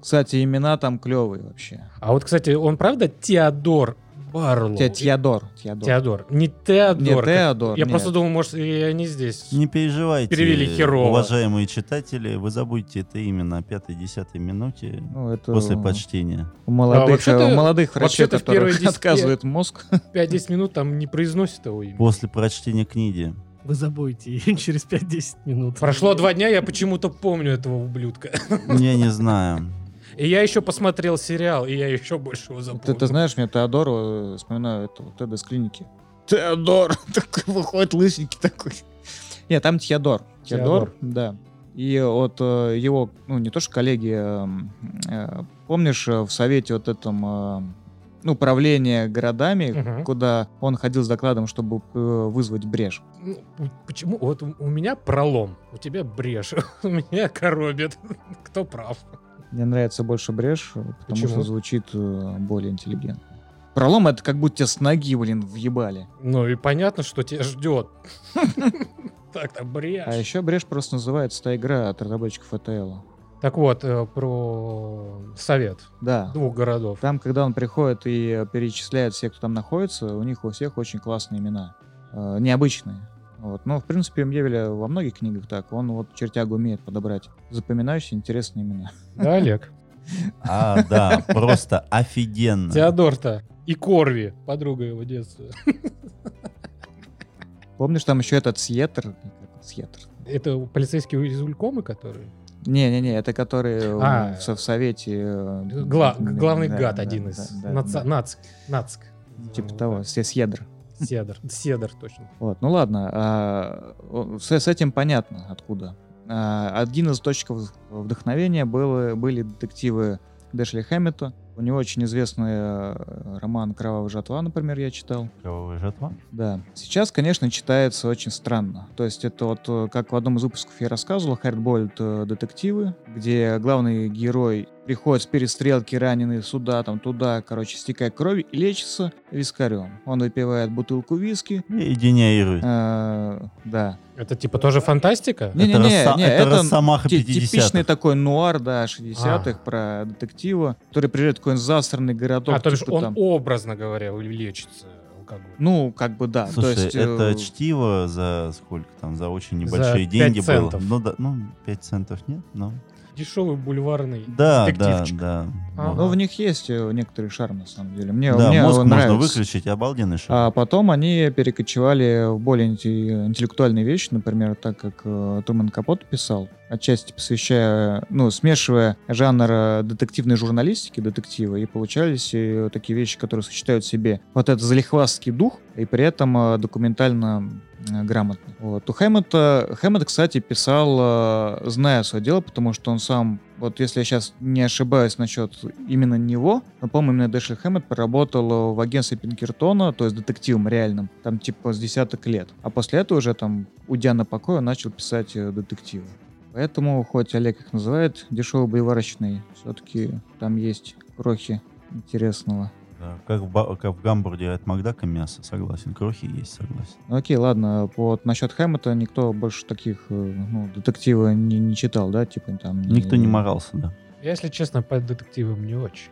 Кстати, имена там клевые вообще. А вот, кстати, он правда Теодор Барлоу? Те- Теодор. Теодор. Теодор. Не Теодор. Не как- Теодор, Я нет. просто думал, может, и они здесь. Не переживайте, Перевели херово. уважаемые читатели, вы забудете это имя на пятой-десятой минуте Ну, это после прочтения. у молодых, вообще-то- у молодых врачей, которых первые 10 отказывает мозг. 5-10 минут там не произносит его имя. После прочтения книги. Вы забудете через 5-10 минут. Прошло два дня, я почему-то помню этого ублюдка. Я не знаю. И я еще посмотрел сериал, и я еще больше его запомнил. Ты, ты знаешь, мне Теодор, э, вспоминаю этого Теда с клиники. Теодор! Такой выходит лысенький такой. Нет, там Теодор. Теодор, Теодор. да. И вот э, его, ну, не то что коллеги, э, э, помнишь, э, в совете вот этом, э, ну, правление городами, Мгм. куда он ходил с докладом, чтобы э, вызвать брешь. Ну, Почему? Вот у у меня пролом, у тебя брешь, у меня коробит. Кто прав? Мне нравится больше брешь, потому Почему? что звучит э, более интеллигентно. Пролом это как будто тебя с ноги, блин, въебали. Ну и понятно, что тебя ждет. Так-то брешь. А еще брешь просто называется та игра от разработчиков ETL. Так вот, э, про совет Да. двух городов. Там, когда он приходит и перечисляет всех, кто там находится, у них у всех очень классные имена. Э, необычные. Вот. Но, в принципе, Мьевеля во многих книгах так. Он вот чертягу умеет подобрать запоминающие интересные имена. Да, Олег? А, да, просто офигенно. Теодор-то и Корви, подруга его детства. Помнишь, там еще этот Сьетер? Сьетер. Это полицейские из Улькомы, которые? Не-не-не, это который А. в, в совете... э, Гла- главный да, гад да, один да, из. да, Наца- да. Нацк. Нацк. Типа того, да. Седр. Седр. Точно. Вот, ну ладно, а, с, этим понятно откуда. А, один из источников вдохновения было, были детективы Дэшли Хэммета. У него очень известный э, роман «Кровавая жатва», например, я читал. Кровавая жатва? Да. Сейчас, конечно, читается очень странно. То есть это вот, э, как в одном из выпусков я рассказывал, Хардбольд э, детективы, где главный герой приходит с перестрелки, раненый сюда, там, туда, короче, стекая кровью и лечится вискарем. Он выпивает бутылку виски, И генерирует. э, да. Это типа тоже фантастика? Не, не, это не, Роса- не, это это Росомаха ти- 50-х. типичный такой нуар, да, 60-х А. про детектива, который приезжает в какой-нибудь засранный городок. А то бишь типа он там. образно говоря лечится алкоголем. Ну, как бы да. Слушай, то есть, э, это чтиво за сколько там, за очень За небольшие пять деньги центов. было. Ну, да, ну, 5 центов нет, но... Дешевый бульварный Да, да, да. Ну, в них есть э, некоторый шарм, на самом деле. Мне, Да, мне мозг он можно нравится. выключить, обалденный шаг. А потом они перекочевали в более инте- интеллектуальные вещи, например, так как э, Труман Капот писал, отчасти посвящая, ну, смешивая жанр э, детективной журналистики, детектива, и получались э, такие вещи, которые сочетают в себе вот этот залихвастский дух, и при этом документально грамотно. Вот. У Хэммета, Хэммет, кстати, писал, зная свое дело, потому что он сам, вот если я сейчас не ошибаюсь насчет именно него, но, по-моему, именно Дэшли Хэммет поработал в агентстве Пинкертона, то есть детективом реальным, там типа с десяток лет. А после этого уже там, уйдя на покой, он начал писать э, детективы. Поэтому, хоть Олег их называет дешевый боеварочный, все-таки там есть крохи интересного. Да, как, в, как в гамбургере от Макдака мясо, согласен. Крохи есть, согласен. Окей, ладно, вот насчет Хэммета никто больше таких э, ну, детектива не, не читал, да, типа там... Никто не морался, да. Я, если честно, по детективам не очень.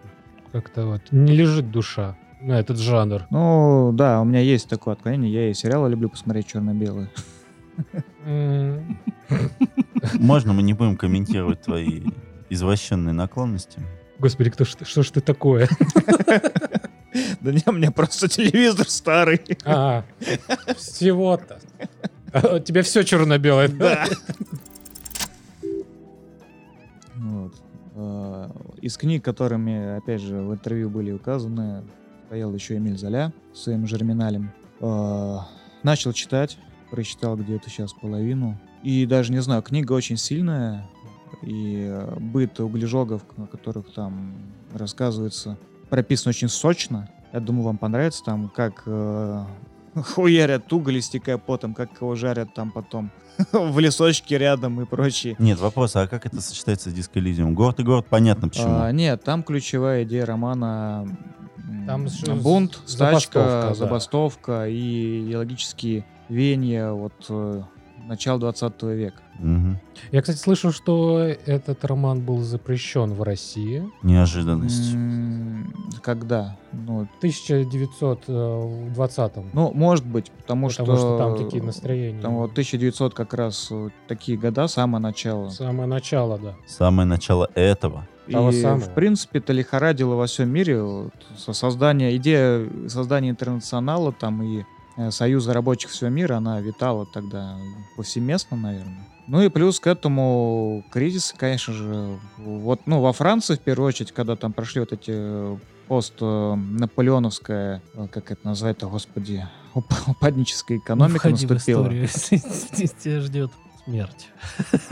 Как-то вот не лежит душа. на этот жанр. Ну, да, у меня есть такое отклонение. Я и сериалы люблю посмотреть черно-белые. Можно мы не будем комментировать твои извращенные наклонности? Господи, кто ты- что ж ты такое? Да не, у меня просто телевизор старый. А, всего-то. А, У тебя все черно-белое. Да. Вот. Э, Из книг, которыми, опять же, в интервью были указаны, стоял еще Эмиль Золя с своим жерминалем. Э, Начал читать, прочитал где-то сейчас половину. И даже не знаю, книга очень сильная. И э, быт углежогов, о которых там рассказывается, прописан очень сочно. Я думаю, вам понравится там, как э, хуярят уголь, истекая потом, как его жарят там потом в лесочке рядом и прочее. Нет, вопрос, а как это сочетается с Elysium? Город и город, понятно почему. А, нет, там ключевая идея романа Там бунт, стачка, забастовка, да. забастовка и идеологические веяния вот э, начала 20 века. Мгм. Я, кстати, слышал, что этот роман был запрещен в России. Неожиданность. Когда? Ну, В 1920-м. ну, может быть, потому, потому что... что там такие настроения. Там вот 1900 как раз э, такие года, самое начало. Самое начало, да. Самое начало этого. Того и, самого. в принципе, это лихорадило во всем мире. Вот, со- создание, идея создания интернационала там и э, Союза рабочих всего мира, она витала тогда повсеместно, наверное. Ну и плюс к этому кризис, конечно же, вот, ну, во Франции, в первую очередь, когда там прошли вот эти э, пост-наполеоновская, э, как это назвать-то, господи, уп- упадническая экономика Входи в наступила. историю, если здесь тебя ждет смерть.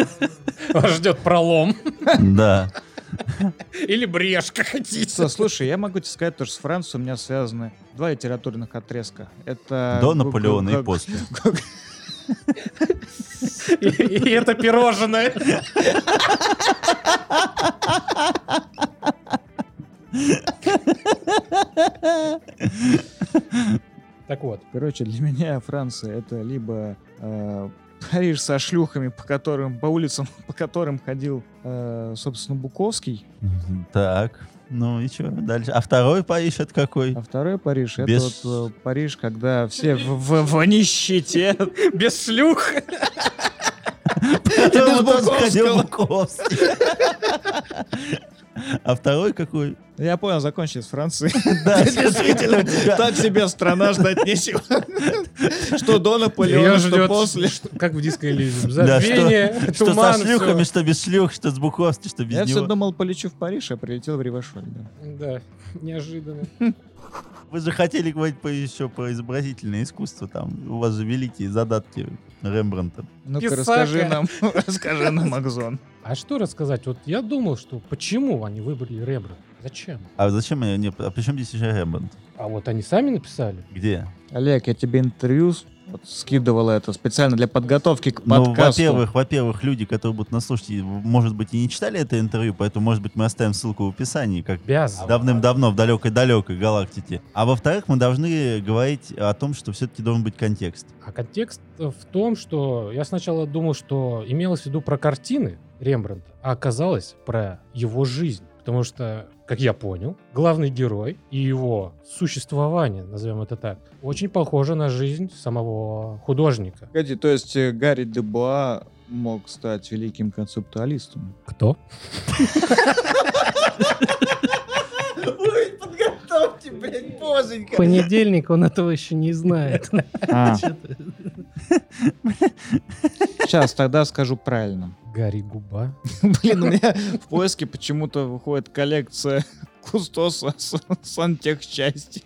Вас ждет пролом. Да. Или брешь, как хотите. Слушай, я могу тебе сказать, то, что с Францией у меня связаны два литературных отрезка. Это До Наполеона и после. И, и это пирожное. Так вот, Короче, для меня Франция это либо э, Париж со шлюхами, по которым по улицам, по которым ходил, э, собственно, Буковский, Так. Ну и что дальше? А второй Париж это какой? а второй Париж это Без- вот э, Париж, когда все в, в- в нищете. без шлюх. Потому без что ходил Буковского. Буковский. А второй какой? Я понял, закончили с Францией. Да, Действительно, так себе страна ждать нечего. Что до Наполеона, что после. как в диско Элизиум. Да, что- Забвение, Что со шлюхами, что без шлюх, что с Буковским, что без Я все него. думал, полечу в Париж, а прилетел в Ривашоль. да. Да, неожиданно. Вы же хотели говорить по, еще про изобразительное искусство, там у вас же великие задатки Рембранта. Ну-ка, расскажи нам, расскажи нам, Акзон. А что рассказать? Вот я думал, что почему они выбрали Рембрандт? Зачем? А зачем я не... А при чем здесь еще Рембрандт? А вот они сами написали. Где? Олег, я тебе интервью вот скидывал это специально для подготовки к Ну, подкасту. во-первых, во-первых, люди, которые будут нас слушать, может быть, и не читали это интервью, поэтому, может быть, мы оставим ссылку в описании, как Обязан. давным-давно в далекой-далекой галактике. А во-вторых, мы должны говорить о том, что все-таки должен быть контекст. А контекст в том, что я сначала думал, что имелось в виду про картины Рембрандта, а оказалось про его жизнь. Потому что, как я понял, главный герой и его существование, назовем это так, очень похоже на жизнь самого художника. Погоди, то есть э, Гарри Дебуа мог стать великим концептуалистом? Кто? Подготовьте, блядь, боженька! Понедельник он этого еще не знает. А, сейчас тогда скажу правильно. Гарри Губа. Блин, у меня в поиске почему-то выходит коллекция Кустоса с сантехчасти.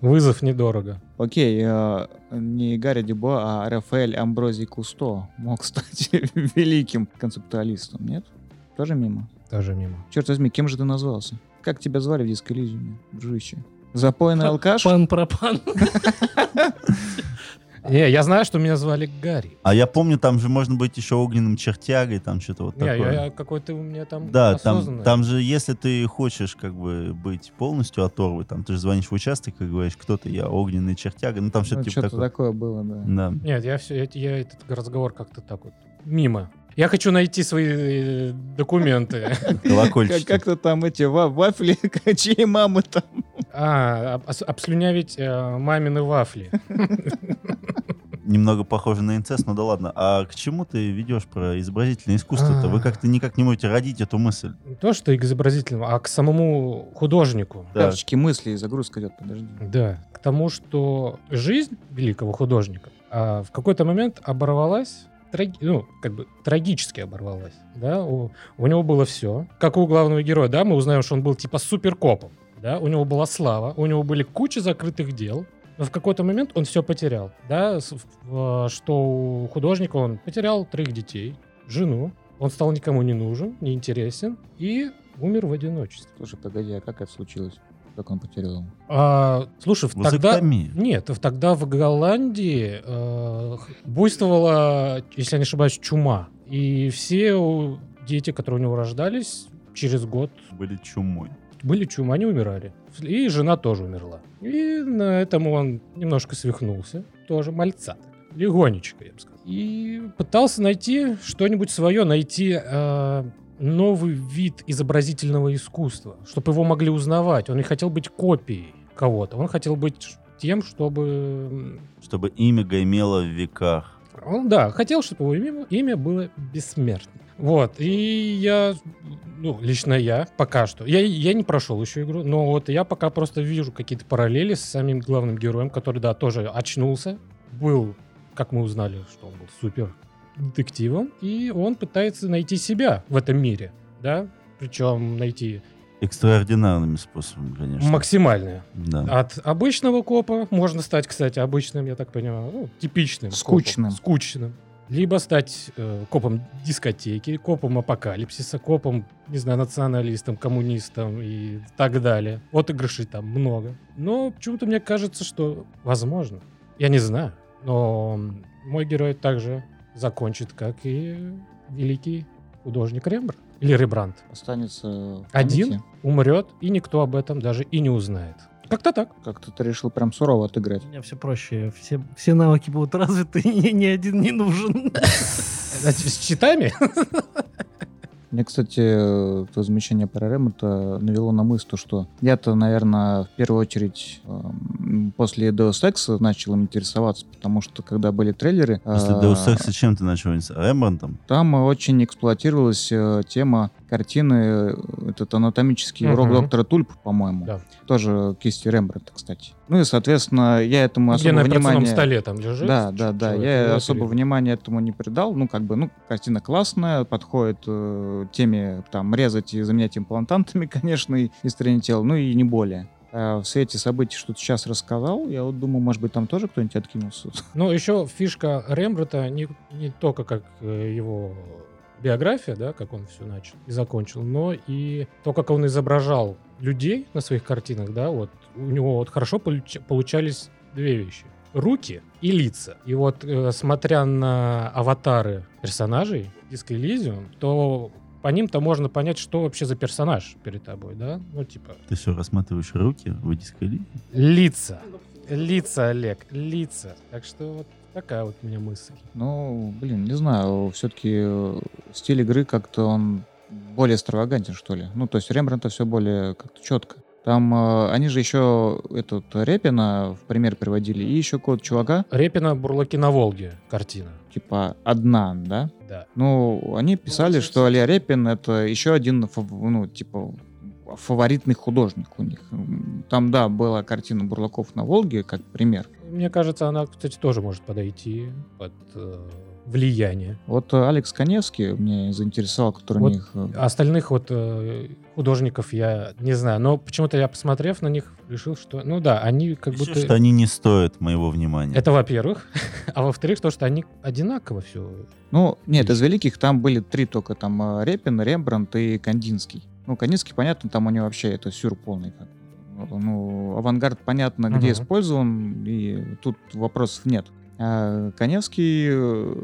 Вызов недорого. Окей, э, не Гарри Дебуа, а Рафаэль Амброзий Кусто мог стать великим концептуалистом, нет? Тоже мимо. Тоже мимо. Черт возьми, кем же ты назвался? Как тебя звали в диско дружище? Запойный алкаш? Пан пропан. Не, я знаю, что меня звали Гарри. А я помню, там же можно быть еще огненным чертягой, там что-то вот Не, такое. я, я какой-то у меня там Да, там, осознанный. там же, если ты хочешь как бы быть полностью оторвой, там ты же звонишь в участок и говоришь, кто ты, я огненный чертяга, ну там что-то Ну, типа что-то такое. такое было, да. Да. Нет, я все, я, я этот разговор как-то так вот мимо Я хочу найти свои э, документы. Колокольчики. Как-то там эти ва- вафли, чьи мамы там. А, обслюнявить э, мамины вафли. Немного похоже на инцест, но да ладно. А к чему ты ведешь про изобразительное искусство-то? Вы А. как-то никак не можете родить эту мысль. Не то, что к изобразительному, а к самому художнику. Карточки мыслей, загрузка идет, подожди. Да. К тому, что жизнь великого художника а, в какой-то момент оборвалась, траги- ну, как бы трагически оборвалась. Да? У, у него было все. Как у главного героя, да, мы узнаем, что он был типа суперкопом. Да? У него была слава, у него были куча закрытых дел. Но в какой-то момент он все потерял. Да? что у художника он потерял троих детей, жену, он стал никому не нужен, не интересен и умер в одиночестве. Слушай, погоди, а как это случилось? Как он потерял? А, слушай, в- тогда... Нет, в- тогда в Голландии э, буйствовала, если я не ошибаюсь, чума. И все дети, которые у него рождались, через год Были чумой. были чума, они умирали. И жена тоже умерла. И на этом он немножко свихнулся. Тоже мальца. Легонечко, я бы сказал. И пытался найти что-нибудь свое, найти э, новый вид изобразительного искусства, чтобы его могли узнавать. Он не хотел быть копией кого-то. Он хотел быть тем, чтобы... Чтобы имя гаймело в веках. Он, да, хотел, чтобы его имя, имя было бессмертным. Вот, и я, ну, лично я пока что, я, я не прошел еще игру, но вот я пока просто вижу какие-то параллели с самим главным героем, который, да, тоже очнулся, был, как мы узнали, что он был супер детективом, и он пытается найти себя в этом мире, да, причем найти Экстраординарными способами, конечно. максимальное. Да. От обычного копа можно стать, кстати, обычным, я так понимаю, ну, типичным. копом. Скучным. скучным. Либо стать э, копом дискотеки, копом апокалипсиса, копом, не знаю, националистом, коммунистом и так далее. Отыгрышей там много. Но почему-то мне кажется, что возможно. Я не знаю. Но мой герой также закончит, как и великий художник Рембрандт. Или Рембрандт. Останется Один умрет, и никто об этом даже и не узнает. Как-то так. Как-то ты решил прям сурово отыграть. У меня все проще. Все, все навыки будут развиты, и ни один не нужен. С читами? Мне, кстати, э, то замечание про это навело на мысль, то, что я-то, наверное, в первую очередь эм, после Deus Ex начал им интересоваться, потому что когда были трейлеры, После э, Deus Ex чем ты начал? С Рембрандтом? там очень эксплуатировалась э, тема картины, э, этот анатомический урок Мгм. доктора Тульпа, по-моему. Да. Тоже кисти Рембрандта, кстати. Ну и, соответственно, я этому Где особо на внимания... столе там лежит. Да, да, да. Я особо оперируют. внимания этому не придал. Ну, как бы, ну, картина классная, подходит э, теме, там, резать и заменять имплантантами, конечно, и, и строение тела, ну и не более. А в свете событий, что ты сейчас рассказал, я вот думаю, может быть, там тоже кто-нибудь откинулся. Ну, еще фишка Рембрандта не, не только как э, его биография, да, как он все начал и закончил, но и то, как он изображал людей на своих картинах, да, вот у него вот хорошо получ- получались две вещи. Руки и лица. И вот, э, смотря на аватары персонажей Disco Elysium, то по ним-то можно понять, что вообще за персонаж перед тобой, да? Ну, типа, Ты все рассматриваешь руки в дискали? лица. Лица, Олег, лица. Так что вот такая вот у меня мысль. Ну, блин, не знаю, все-таки стиль игры как-то он более экстравагантен, что ли. Ну, то есть Рембрандта все более как-то четко. Там э, они же еще этот Репина в пример приводили, и еще какого-то чувака, Репина «Бурлаки на Волге» картина. типа одна, да? Да. Ну, они писали, что Илья Репин это еще один, ну, типа, фаворитный художник у них. Там, да, была картина Бурлаков на Волге, как пример. Мне кажется, она, кстати, тоже может подойти под э, влияние. Вот э, Алекс Коневский мне заинтересовал, который Вот у них... э, Остальных вот э, художников я не знаю, но почему-то я, посмотрев на них, решил, что, ну да, они как Решил, будто... что они не стоят моего внимания. Это во-первых. а во-вторых, то, что они одинаково все. Ну, нет, из великих там были три только, там э, Репин, Рембрандт и Кандинский. Ну, Кандинский, понятно, там у него вообще это сюр полный. как. Ну, авангард, понятно, где Мгм. использован, и тут вопросов нет. А Коневский, э,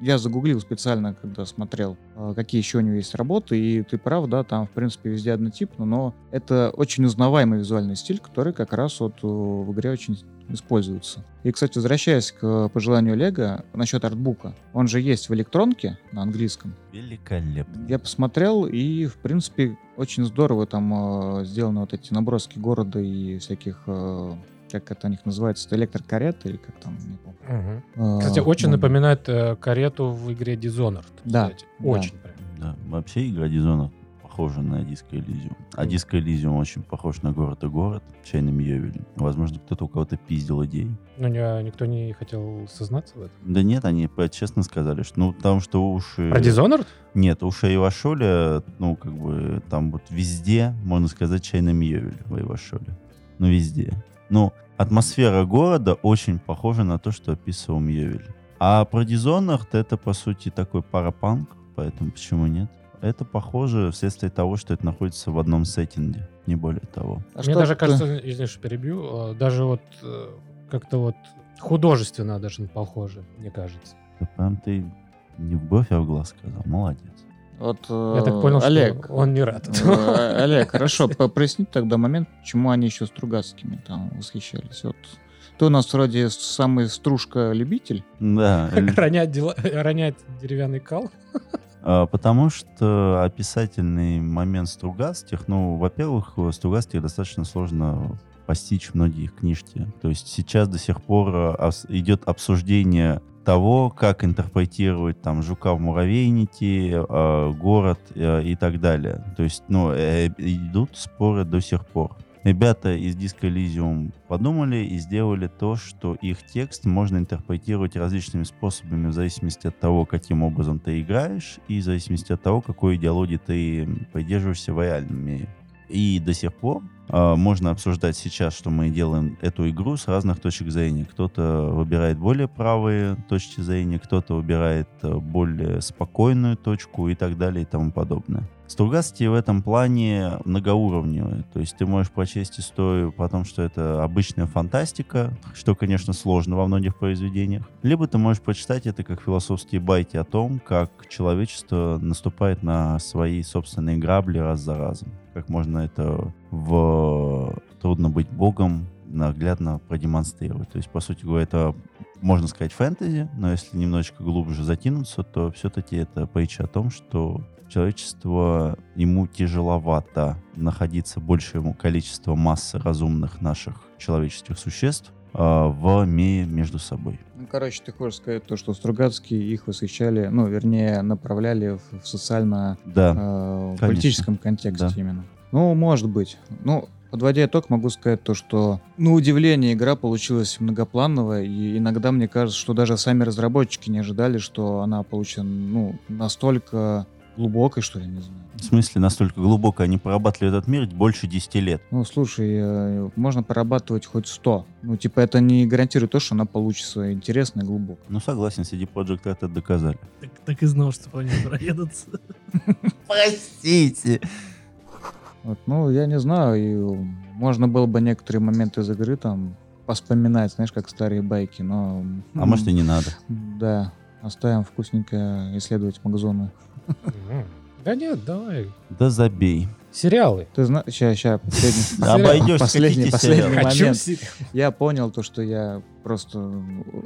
я загуглил специально, когда смотрел, э, какие еще у него есть работы, и ты прав, да, там, в принципе, везде однотипно, но это очень узнаваемый визуальный стиль, который как раз вот э, в игре очень используется. И, кстати, возвращаясь к пожеланию Олега насчет артбука, он же есть в электронке на английском. Великолепно. Я посмотрел, и, в принципе, очень здорово там э, сделаны вот эти наброски города и всяких э, как это у них называется, электрокарета или как там, не помню. Угу. Кстати, очень ну, напоминает э, карету в игре Dishonored. Да, Кстати. Очень да. прям. Да, вообще игра Dishonored похожа на Disco Elysium. А Disco Elysium очень похож на город и город, чайным Йовелем. Возможно, кто-то у кого-то пиздил идеи. Но не- никто не хотел сознаться в этом. Да нет, они по- честно сказали, что ну потому что уши... Про Dishonored? Нет, уши Ивашоля, ну как бы там вот везде, можно сказать, чайным Йовель в Ивашоле. Ну везде. Ну, атмосфера города очень похожа на то, что описывал Мьёвель. А про Dishonored это, по сути, такой парапанк, поэтому почему нет? Это похоже вследствие того, что это находится в одном сеттинге, не более того. А Мне даже ты- кажется, извини, что перебью, э, даже вот э, как-то вот художественно даже похоже, мне кажется. Да прям ты не в бровь, а в глаз сказал. Молодец. Вот, Я так э, понял, Олег, что он не рад. э, Олег, хорошо, проясни тогда момент, почему они еще Стругацкими там восхищались. Вот ты у нас вроде самый стружка-любитель. Да, э, Ронять, дела- ронять деревянный кал. А, Потому что описательный момент Стругацких, ну, во-первых, у Стругацких достаточно сложно постичь многие их книжки. То есть сейчас до сих пор идет обсуждение того, как интерпретировать там жука в муравейнике, а, город э, и так далее. То есть, ну, э, идут споры до сих пор. Ребята из Disco Elysium подумали и сделали то, что их текст можно интерпретировать различными способами в зависимости от того, каким образом ты играешь, и в зависимости от того, какой идеологии ты придерживаешься в реальном мире. И до сих пор можно обсуждать сейчас, что мы делаем эту игру с разных точек зрения. Кто-то выбирает более правые точки зрения, кто-то выбирает э, более спокойную точку и так далее и тому подобное. Стругацкие в этом плане многоуровневые. То есть ты можешь прочесть историю по тому, что это обычная фантастика, что, конечно, сложно во многих произведениях. Либо ты можешь прочитать это как философские байки о том, как человечество наступает на свои собственные грабли раз за разом. Как можно это в «Трудно быть богом» наглядно продемонстрировать. То есть, по сути говоря, это, можно сказать, фэнтези, но если немножечко глубже затянуться, то все-таки это притча о том, что человечество, ему тяжеловато находиться большему количеству массы разумных наших человеческих существ а, в мире между собой. Ну, короче, ты хочешь сказать то, что Стругацкие их восхищали, ну, вернее, направляли в, в социально Да, э, контексте Да. именно. Ну, может быть. Ну, подводя итог, могу сказать то, что, на удивление, игра получилась многоплановая, и иногда мне кажется, что даже сами разработчики не ожидали, что она получится, ну, настолько глубокой, что ли, не знаю. в смысле настолько глубоко они прорабатывали этот мир больше 10 лет. Ну, слушай, э, можно прорабатывать хоть 100. Ну, типа, это не гарантирует то, что она получится интересной и глубокой. Ну, согласен, CD Projekt это доказали. Так, так и знал, что по ним проедутся. Простите. Вот, ну, я не знаю, и можно было бы некоторые моменты из игры там поспоминать, знаешь, как старые байки, но... А может и не надо. Да, оставим вкусненько исследовать магазоны. Да нет, давай. Да забей. Сериалы. Ты знаешь, сейчас, сейчас, последний, Да обойдешься, последний, последний момент. Я понял то, что я просто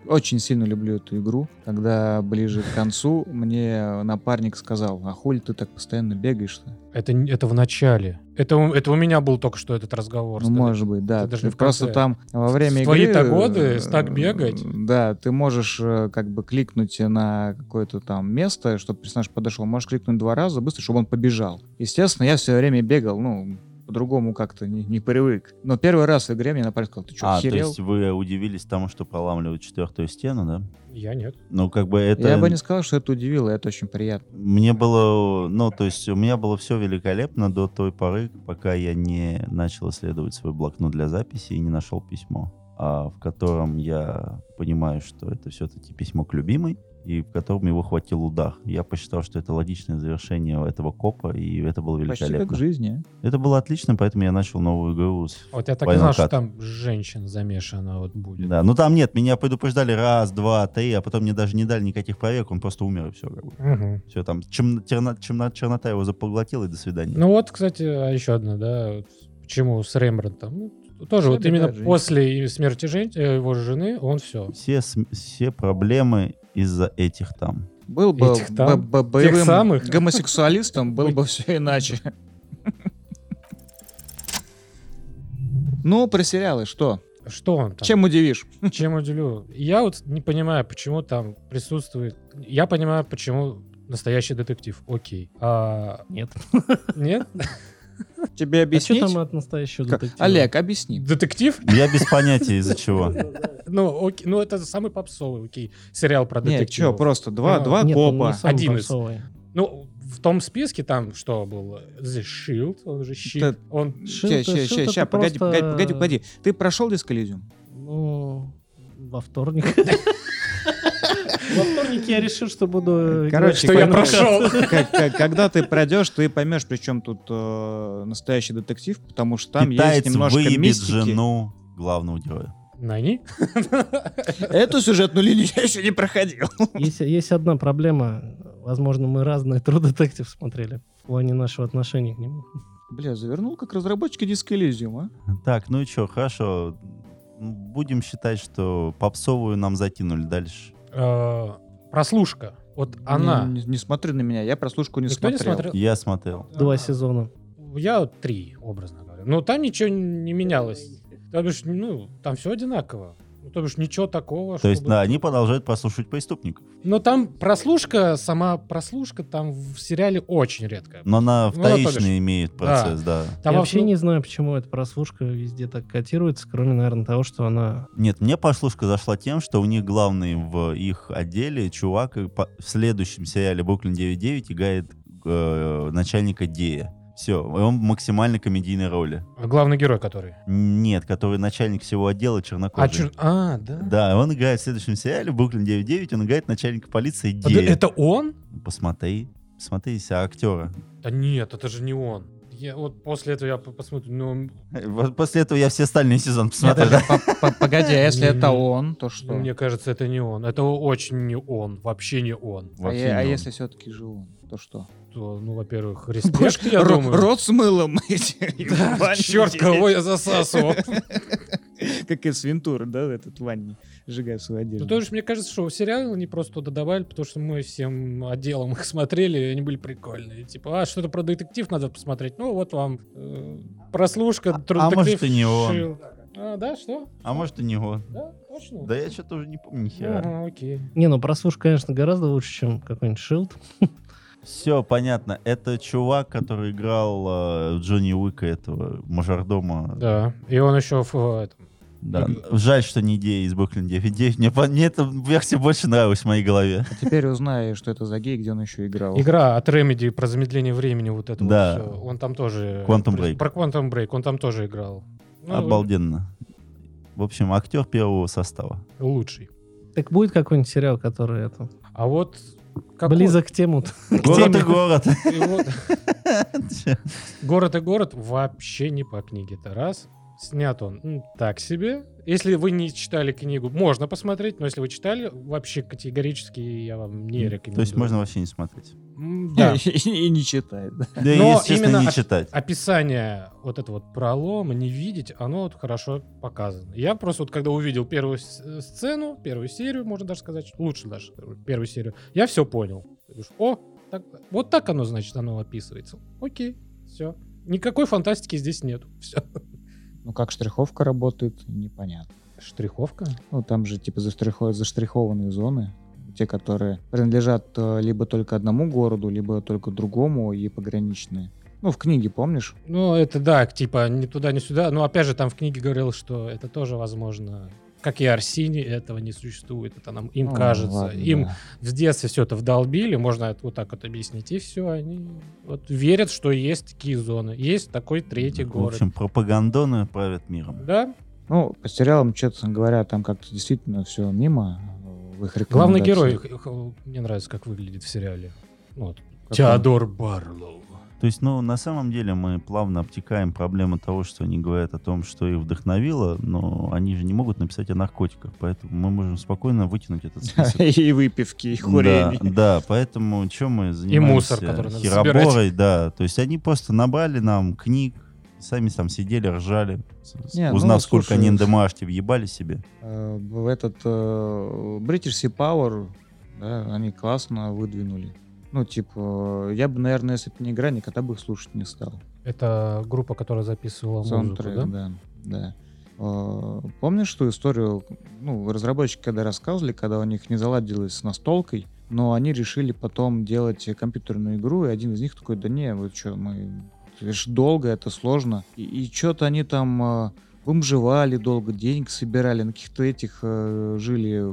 очень сильно люблю эту игру. Когда ближе к концу мне напарник сказал, а хули ты так постоянно бегаешь-то? Это, это в начале. Это, у- это у меня был только что этот разговор. Ну, может быть, да. Даже Ты просто там во время твои-то игры... годы э, так бегать. Да, ты можешь э, как бы кликнуть на какое-то там место, чтобы персонаж подошел. Можешь кликнуть два раза быстро, чтобы он побежал. Естественно, я все время бегал, ну, по-другому как-то не, не привык. Но первый раз в игре мне напарник сказал, ты что, А, то охерел? есть вы удивились тому, что проламливают четвертую стену, да? Я нет. Ну, как бы это... Я бы не сказал, что это удивило, это очень приятно. Мне было, ну, то есть у меня было все великолепно до той поры, пока я не начал исследовать свой блокнот для записи и не нашел письмо. А, в котором я понимаю, что это все-таки письмо к любимой, и в котором его хватил удар. Я посчитал, что это логичное завершение этого копа, и это было Почти великолепно. как в жизни. Это было отлично, поэтому я начал новую игру. с Вот я так и Final знал, что Cut. там женщин замешана вот будет. Да, ну там нет, меня предупреждали раз, два, три, а потом мне даже не дали никаких проверок, он просто умер и все. Как бы. Мгм. Все, там чем, терна- черно- чернота его запоглотила, и до свидания. Ну вот, кстати, а еще одна, да, вот почему с Рембрандтом. Ну, тоже Все вот именно жизни. после смерти жен- э, его жены он все. Все, см- все проблемы из-за этих там. Был бы Этих там, б- б- боевым самых. гомосексуалистом, было бы все иначе. Ну, про сериалы что? Что он там? Чем удивишь? Чем удивлю? Я вот не понимаю, почему там присутствует... Я понимаю, почему настоящий детектив. Окей. А, Нет. нет? Тебе А что объяснить? там от настоящего детектива? Олег, объясни. Детектив? Я без понятия из-за чего. Ну, окей. Ну, это самый попсовый, окей. Сериал про Нет, детективов. что, просто два, А, два Нет, копа. самый Один из. попсовый. Ну, в том списке там что было? The Shield, он же щит. Это- Он... Shield- Ща, ща, Shield ща, это ща, погоди, просто- погоди, погоди, погоди. Ты прошел Дисколизиум? Ну, во вторник. Во вторник я решил, что буду... Короче, Что я когда- прошел. Когда ты пройдешь, ты поймешь, при чем тут э, настоящий детектив, потому что там есть немножко мистики. жену главного героя. Нани? Эту сюжетную линию я еще не проходил. Есть, есть одна проблема. Возможно, мы разные True Detective смотрели в плане нашего отношения к нему. Бля, завернул как разработчики Дисколизиум, а? Так, ну и что, хорошо. Будем считать, что попсовую нам закинули дальше. Э, Прослушка. Вот она. Не, не- не смотри на меня, я прослушку не Никто не смотрел. смотрел? Я смотрел. Два А, сезона. Я три, образно говоря. Но там ничего не менялось. То бишь, ну, там все одинаково. Ну, то бишь, ничего такого. То есть, чтобы- да, они продолжают прослушивать преступников. Но там прослушка, сама прослушка там в сериале очень редкая. Но она Ну, да, то вторичный бишь. имеет процесс, да. Там я вообще ну, не знаю, почему эта прослушка везде так котируется, кроме, наверное, того, что она... Нет, мне прослушка зашла тем, что у них главный в их отделе чувак и по- в следующем сериале «Бруклин 9.9» играет э, начальника Дея. Все, он в максимально комедийной роли. А Главный герой который. Нет, который начальник всего отдела А, чернокожий. чё- а, да? Да, он играет в следующем сериале «Бруклин 9.9», он играет начальника полиции А, да, Дея. Это он? Посмотри, посмотри себя актера. Да нет, это же не он. Я, вот после этого я по- посмотрю, ну, Вот После этого я все остальные сезоны Нет, посмотрел. подожди, по- по- Погоди, а если это он, то что? ну, мне кажется, это не он. Это очень не он, вообще не он. А, а если все-таки же он, то что? То, ну, во-первых, респект, я думаю. Рот с мылом. Да, черт, кого я засасывал. Как из Вентуры, да, этот в ванне, сжигая свою Ну, одежду. то есть, мне кажется, что сериалы они просто туда добавили, потому что мы всем отделом их смотрели, и они были прикольные. Типа, а, что-то про детектив надо посмотреть. Ну, вот вам э, прослушка. А Detective может, и не он. А, да, что? А может и не он. Да, точно? Да я что-то уже не помню. Ага, окей. Не, ну прослушка, конечно, гораздо лучше, чем какой-нибудь Shield. Все, понятно. Это чувак, который играл э, Джонни Уика, этого мажордома. Да, и он еще в э, этом. Да. Жаль, что не идея из Бруклин 9.9. Мне, по- мне эта версия больше нравилась в моей голове. А теперь узнай, что это за гей, где он еще играл. Игра от Remedy про замедление времени вот это Да. вот всё. Он там тоже... Quantum Break. Про Quantum Break, он там тоже играл. Ну, Обалденно. В общем, актер первого состава. Лучший. Так будет какой-нибудь сериал, который это, А вот... какой- близок к тему. Город и город. Город и город вообще не по книге-то. Раз. Снят он так себе. Если вы не читали книгу, можно посмотреть, но если вы читали, вообще категорически я вам не рекомендую. То есть можно вообще не смотреть. Да. И не читает. да. Да, и, Но именно не читать. Описание вот этого вот пролома, не видеть, оно вот хорошо показано. Я просто вот когда увидел первую э, сцену, первую серию, можно даже сказать, лучше даже первую серию, я все понял. О, так- вот так оно, значит, оно описывается. Окей, все. Никакой фантастики здесь нету. Все. Ну, как штриховка работает, непонятно. Штриховка? Ну, там же типа заштрихо- заштрихованные зоны, те, которые принадлежат э, либо только одному городу, либо только другому и пограничные. Ну, в книге, помнишь? Ну, это да, типа ни туда, ни сюда. Но опять же, там в книге говорил, что это тоже возможно. Как и Арсини, этого не существует. Это нам им Ну, кажется. ладно, им да. в детстве все это вдолбили, можно это вот так вот объяснить, и все, они вот верят, что есть такие зоны, есть такой третий В город. общем, пропагандоны правят миром. Да, Ну, по сериалам, честно говоря, там как-то действительно все мимо в их Главный герой, мне нравится, как выглядит в сериале. Вот. Как Теодор Барлоу. То есть, ну, на самом деле мы плавно обтекаем проблему того, что они говорят о том, что их вдохновило, но они же не могут написать о наркотиках, поэтому мы можем спокойно вытянуть этот список. И выпивки, и Да, курение. да, поэтому что мы занимаемся? мусор, который надо Хероборой, да. То есть они просто набрали нам книг, сами там сидели, ржали, Не, ну, узнав, сколько слушай, они НДМАшки въебали себе. Э, В этот э, British Sea Power, да, они классно выдвинули. Ну, типа, я бы, наверное, если бы не игра, никогда бы их слушать не стал. Это группа, которая записывала музыку, Саундтрек, да? да, да. Э, Помнишь ту историю, ну, разработчики когда рассказывали, когда у них не заладилось с настолкой, но они решили потом делать компьютерную игру, и один из них такой, да не, вы что, мы... Это долго, это сложно. И, и что-то они там э, бомжевали долго, денег собирали, на каких-то этих э, жили,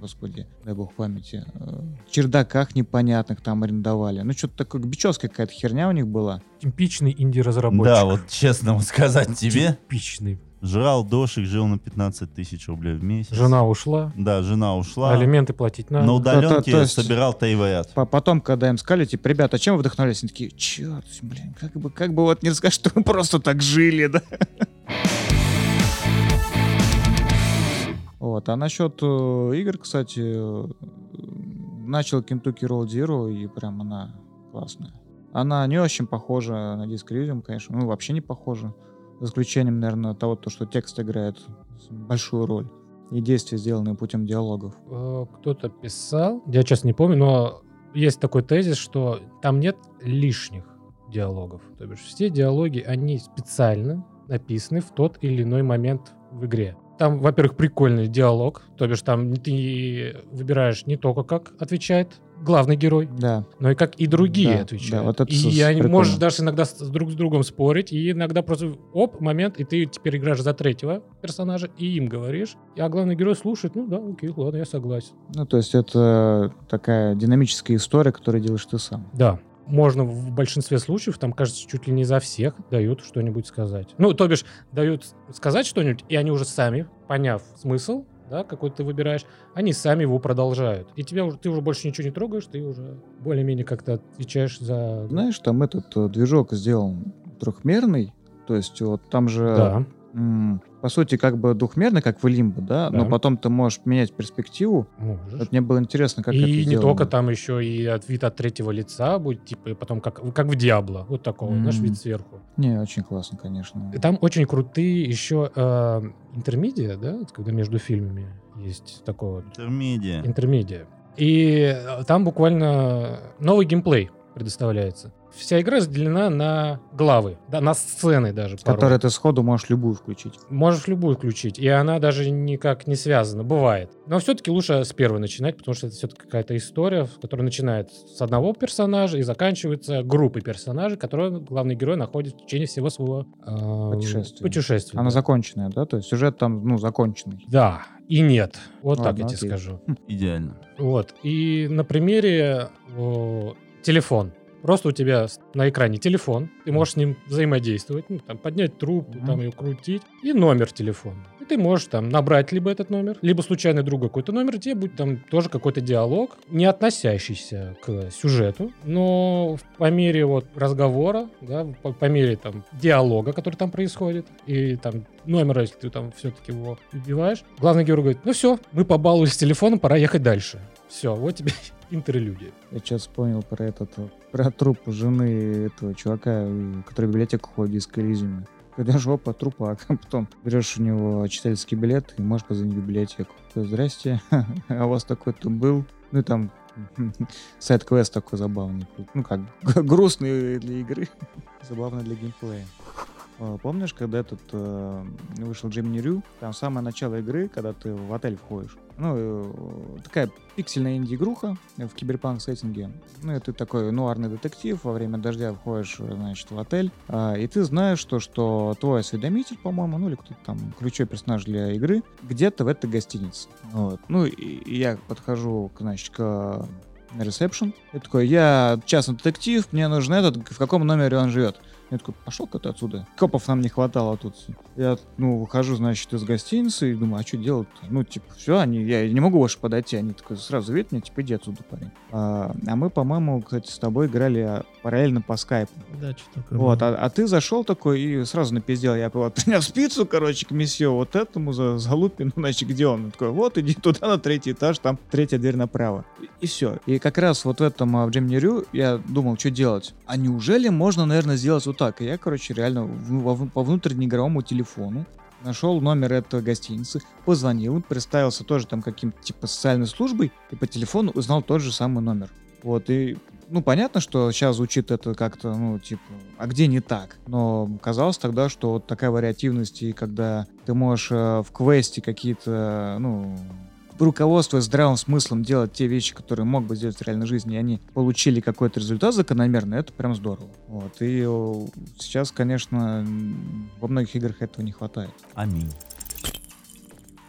господи, дай бог памяти, э, чердаках непонятных там арендовали. Ну, что-то такое, бичевская какая-то херня у них была. Типичный инди-разработчик. Да, вот честно сказать тебе, Типичный. Жрал дошик, жил на 15 тысяч рублей в месяц. Жена ушла, Да, жена ушла. алименты платить надо. На удаленке то есть- собирал тайваят. По- Потом, когда им сказали, типа, ребята, а чем вы вдохновлялись? Они такие, черт, блин, как бы, как бы вот не сказать, что мы просто так жили, да? Вот, а насчет э, игр, кстати, э, начал Kentucky Road Zero, и прям она классная. Она не очень похожа на Disc Elysium, конечно, ну, вообще не похожа. За исключением, наверное, того, то, что текст играет большую роль. И действия сделаны путем диалогов. Э, Кто-то писал, я сейчас не помню, но есть такой тезис, что там нет лишних диалогов. То бишь все диалоги, они специально написаны в тот или иной момент в игре. Там, во-первых, прикольный диалог, то бишь там ты выбираешь не только как отвечает главный герой, Да, но и как и другие Да, отвечают. да, вот это и они прикольно. можешь даже иногда с, друг с другом спорить, и иногда просто оп, момент, и ты теперь играешь за третьего персонажа, и им говоришь, а главный герой слушает, ну да, окей, ладно, я согласен. Ну, то есть это такая динамическая история, которую делаешь ты сам. Да. Можно в большинстве случаев, там, кажется, чуть ли не за всех дают что-нибудь сказать. Ну, то бишь, дают сказать что-нибудь, и они уже сами, поняв смысл, да, какой ты выбираешь, они сами его продолжают. И тебя уже, ты уже больше ничего не трогаешь, ты уже более-менее как-то отвечаешь за... Знаешь, там этот э, движок сделан трехмерный, то есть вот там же, Да. По сути, как бы двухмерный, как в Лимбо, да, но Да. потом ты можешь менять перспективу. Можешь. Вот мне было интересно, как это и не сделано. только там еще и от вид от третьего лица будет, типа, и потом как, как в Диабло, вот такого, наш М. вид сверху. Не, очень классно, конечно. И там очень крутые еще э, интермедиа, да, когда между фильмами есть такое вот Интермедиа. интермедиа. И э, там буквально новый геймплей предоставляется. Вся игра разделена на главы, да, на сцены даже. порой. Который ты сходу можешь любую включить. Можешь любую включить, и она даже никак не связана, бывает. Но все-таки лучше с первой начинать, потому что это все-таки какая-то история, которая начинает с одного персонажа и заканчивается группой персонажей, которые главный герой находит в течение всего своего э, Путешествия. путешествия. Она да. законченная, да? То есть сюжет там, ну, законченный. Да, и нет. Вот так Ладно, я тебе окей. скажу. Идеально. Вот. И на примере о, телефон. Просто у тебя на экране телефон, ты можешь с ним взаимодействовать, ну, там, поднять трубку, Мгм. там ее крутить, и номер телефона. И ты можешь там набрать либо этот номер, либо случайно другой какой-то номер, тебе будет там тоже какой-то диалог, не относящийся к сюжету, но по мере вот разговора, да, по, по мере там диалога, который там происходит, и там номера, если ты там все-таки его вбиваешь, главный герой говорит, ну все, мы побаловались с телефоном, пора ехать дальше. Все, вот тебе интерлюдия. Я сейчас вспомнил про этот, про труп жены этого чувака, который в библиотеку ходит из Колизиума. Когда жопа, трупа, а потом берешь у него читательский билет и можешь позвонить в библиотеку. Здрасте, а у вас такой-то был. Ну и там сайт-квест такой забавный. Ну как, грустный для игры, забавный для геймплея. А, Помнишь, когда этот э, вышел Джимми Рю, там самое начало игры, когда ты в отель входишь. Ну, э, такая пиксельная инди-игруха в киберпанк сеттинге. Ну, ты такой нуарный детектив, во время дождя входишь, э, значит, в отель, а, и ты знаешь, что, что твой осведомитель, по-моему, ну или кто-то там, ключевой персонаж для игры, где-то в этой гостинице. Вот. Ну, и, я подхожу, значит, к ресепшн. Я такой, я частный детектив, мне нужен этот, в каком номере он живет. Я такой, пошел-ка ты отсюда. Копов нам не хватало тут. Я, ну, выхожу, значит, из гостиницы и думаю, а что делать-то? Ну, типа, все, они, я не могу больше подойти. Они такой сразу видят меня, типа, иди отсюда, парень. А, а мы, по-моему, кстати, с тобой играли а, параллельно по скайпу. Да, что такое. Вот, а, а ты зашел такой и сразу напиздел. Я вот принес пиццу, короче, к месье, вот этому за, за Лупину, значит, где он? Он такой, вот, иди туда на третий этаж, там третья дверь направо. И, и все. И как раз вот в этом а, в Джемни Рю я думал, что делать. А неужели можно, наверное, сделать вот так? И я, короче, реально по внутреннеигровому телефону нашел номер этой гостиницы, позвонил, представился тоже там каким-то типа социальной службой и по телефону узнал тот же самый номер. Вот, и ну, понятно, что сейчас звучит это как-то, ну, типа, а где не так? Но казалось тогда, что вот такая вариативность, и когда ты можешь э, в квесте какие-то, ну, руководствуясь здравым смыслом делать те вещи, которые мог бы сделать в реальной жизни, и они получили какой-то результат закономерный, это прям здорово. Вот. И э, сейчас, конечно, во многих играх этого не хватает. Аминь.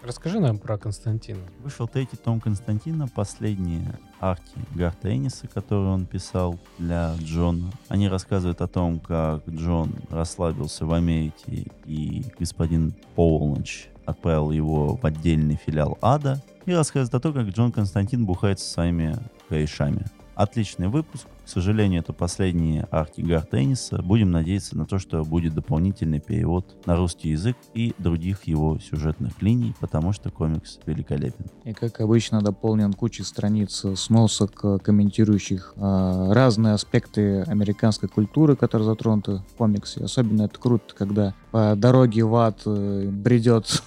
Расскажи нам про Константина. Вышел третий том Константина, последние арки Гарта Энниса, которые он писал для Джона. Они рассказывают о том, как Джон расслабился в Америке, и господин Полночь отправил его в отдельный филиал ада, и рассказывает о том, как Джон Константин бухает со своими корешами. Отличный выпуск. К сожалению, это последние арки Гарта Энниса. Будем надеяться на то, что будет дополнительный перевод на русский язык и других его сюжетных линий, потому что комикс великолепен. И, как обычно, дополнен кучей страниц сносок, э, комментирующих э, разные аспекты американской культуры, которые затронуты в комиксе. Особенно это круто, когда по дороге в ад э, бредет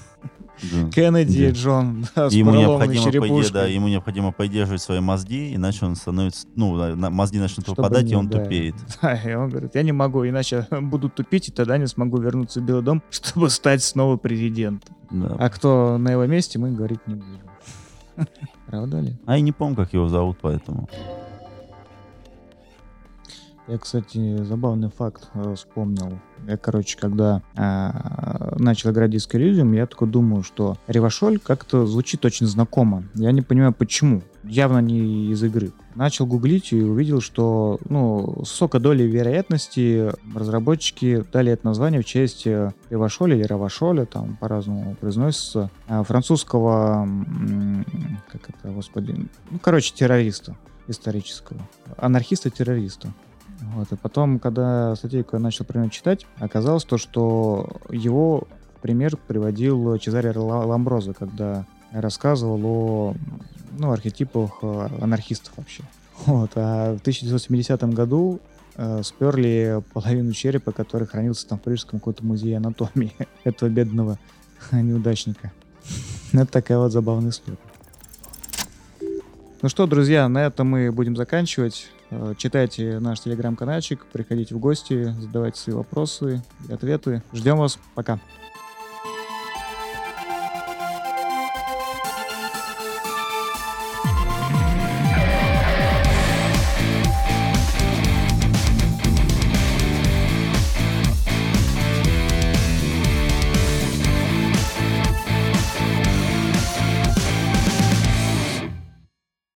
Да. Кеннеди Да. и Джон да, с Ему необходимо, черепушкой. да, ему необходимо поддерживать свои мозги, иначе он становится, ну, мозги начнут Чтобы выпадать, не- и он да. тупеет. Да, и он говорит, я не могу, иначе буду тупить, и тогда не смогу вернуться в Белый дом, чтобы стать снова президентом. Да. А кто на его месте, мы говорить не будем. Правда ли? А я не помню, как его зовут, поэтому. Я, кстати, забавный факт э, вспомнил. Я, короче, когда а, начал играть Disco Elysium, я такой думаю, что Ревашоль как-то звучит очень знакомо. Я не понимаю, почему. Явно не из игры. Начал гуглить и увидел, что ну, с высокой долей вероятности разработчики дали это название в честь э, Ревашоля или Равашоля, там по-разному произносится, а, французского, как это, господи, ну, короче, террориста исторического. Анархиста-террориста. Вот. И потом, когда статейку я начал про него читать, оказалось то, что его пример приводил Чезаре Ла- Ламброзо, когда рассказывал о ну, архетипах э, анархистов вообще. Вот. А в 1970 году э, сперли половину черепа, который хранился там в Парижском каком-то музее анатомии этого бедного неудачника. Это такая вот забавная история. Ну что, друзья, на этом мы будем заканчивать. Э, Читайте наш телеграм-канальчик, приходите в гости, задавайте свои вопросы ответы. Ждем вас. Пока.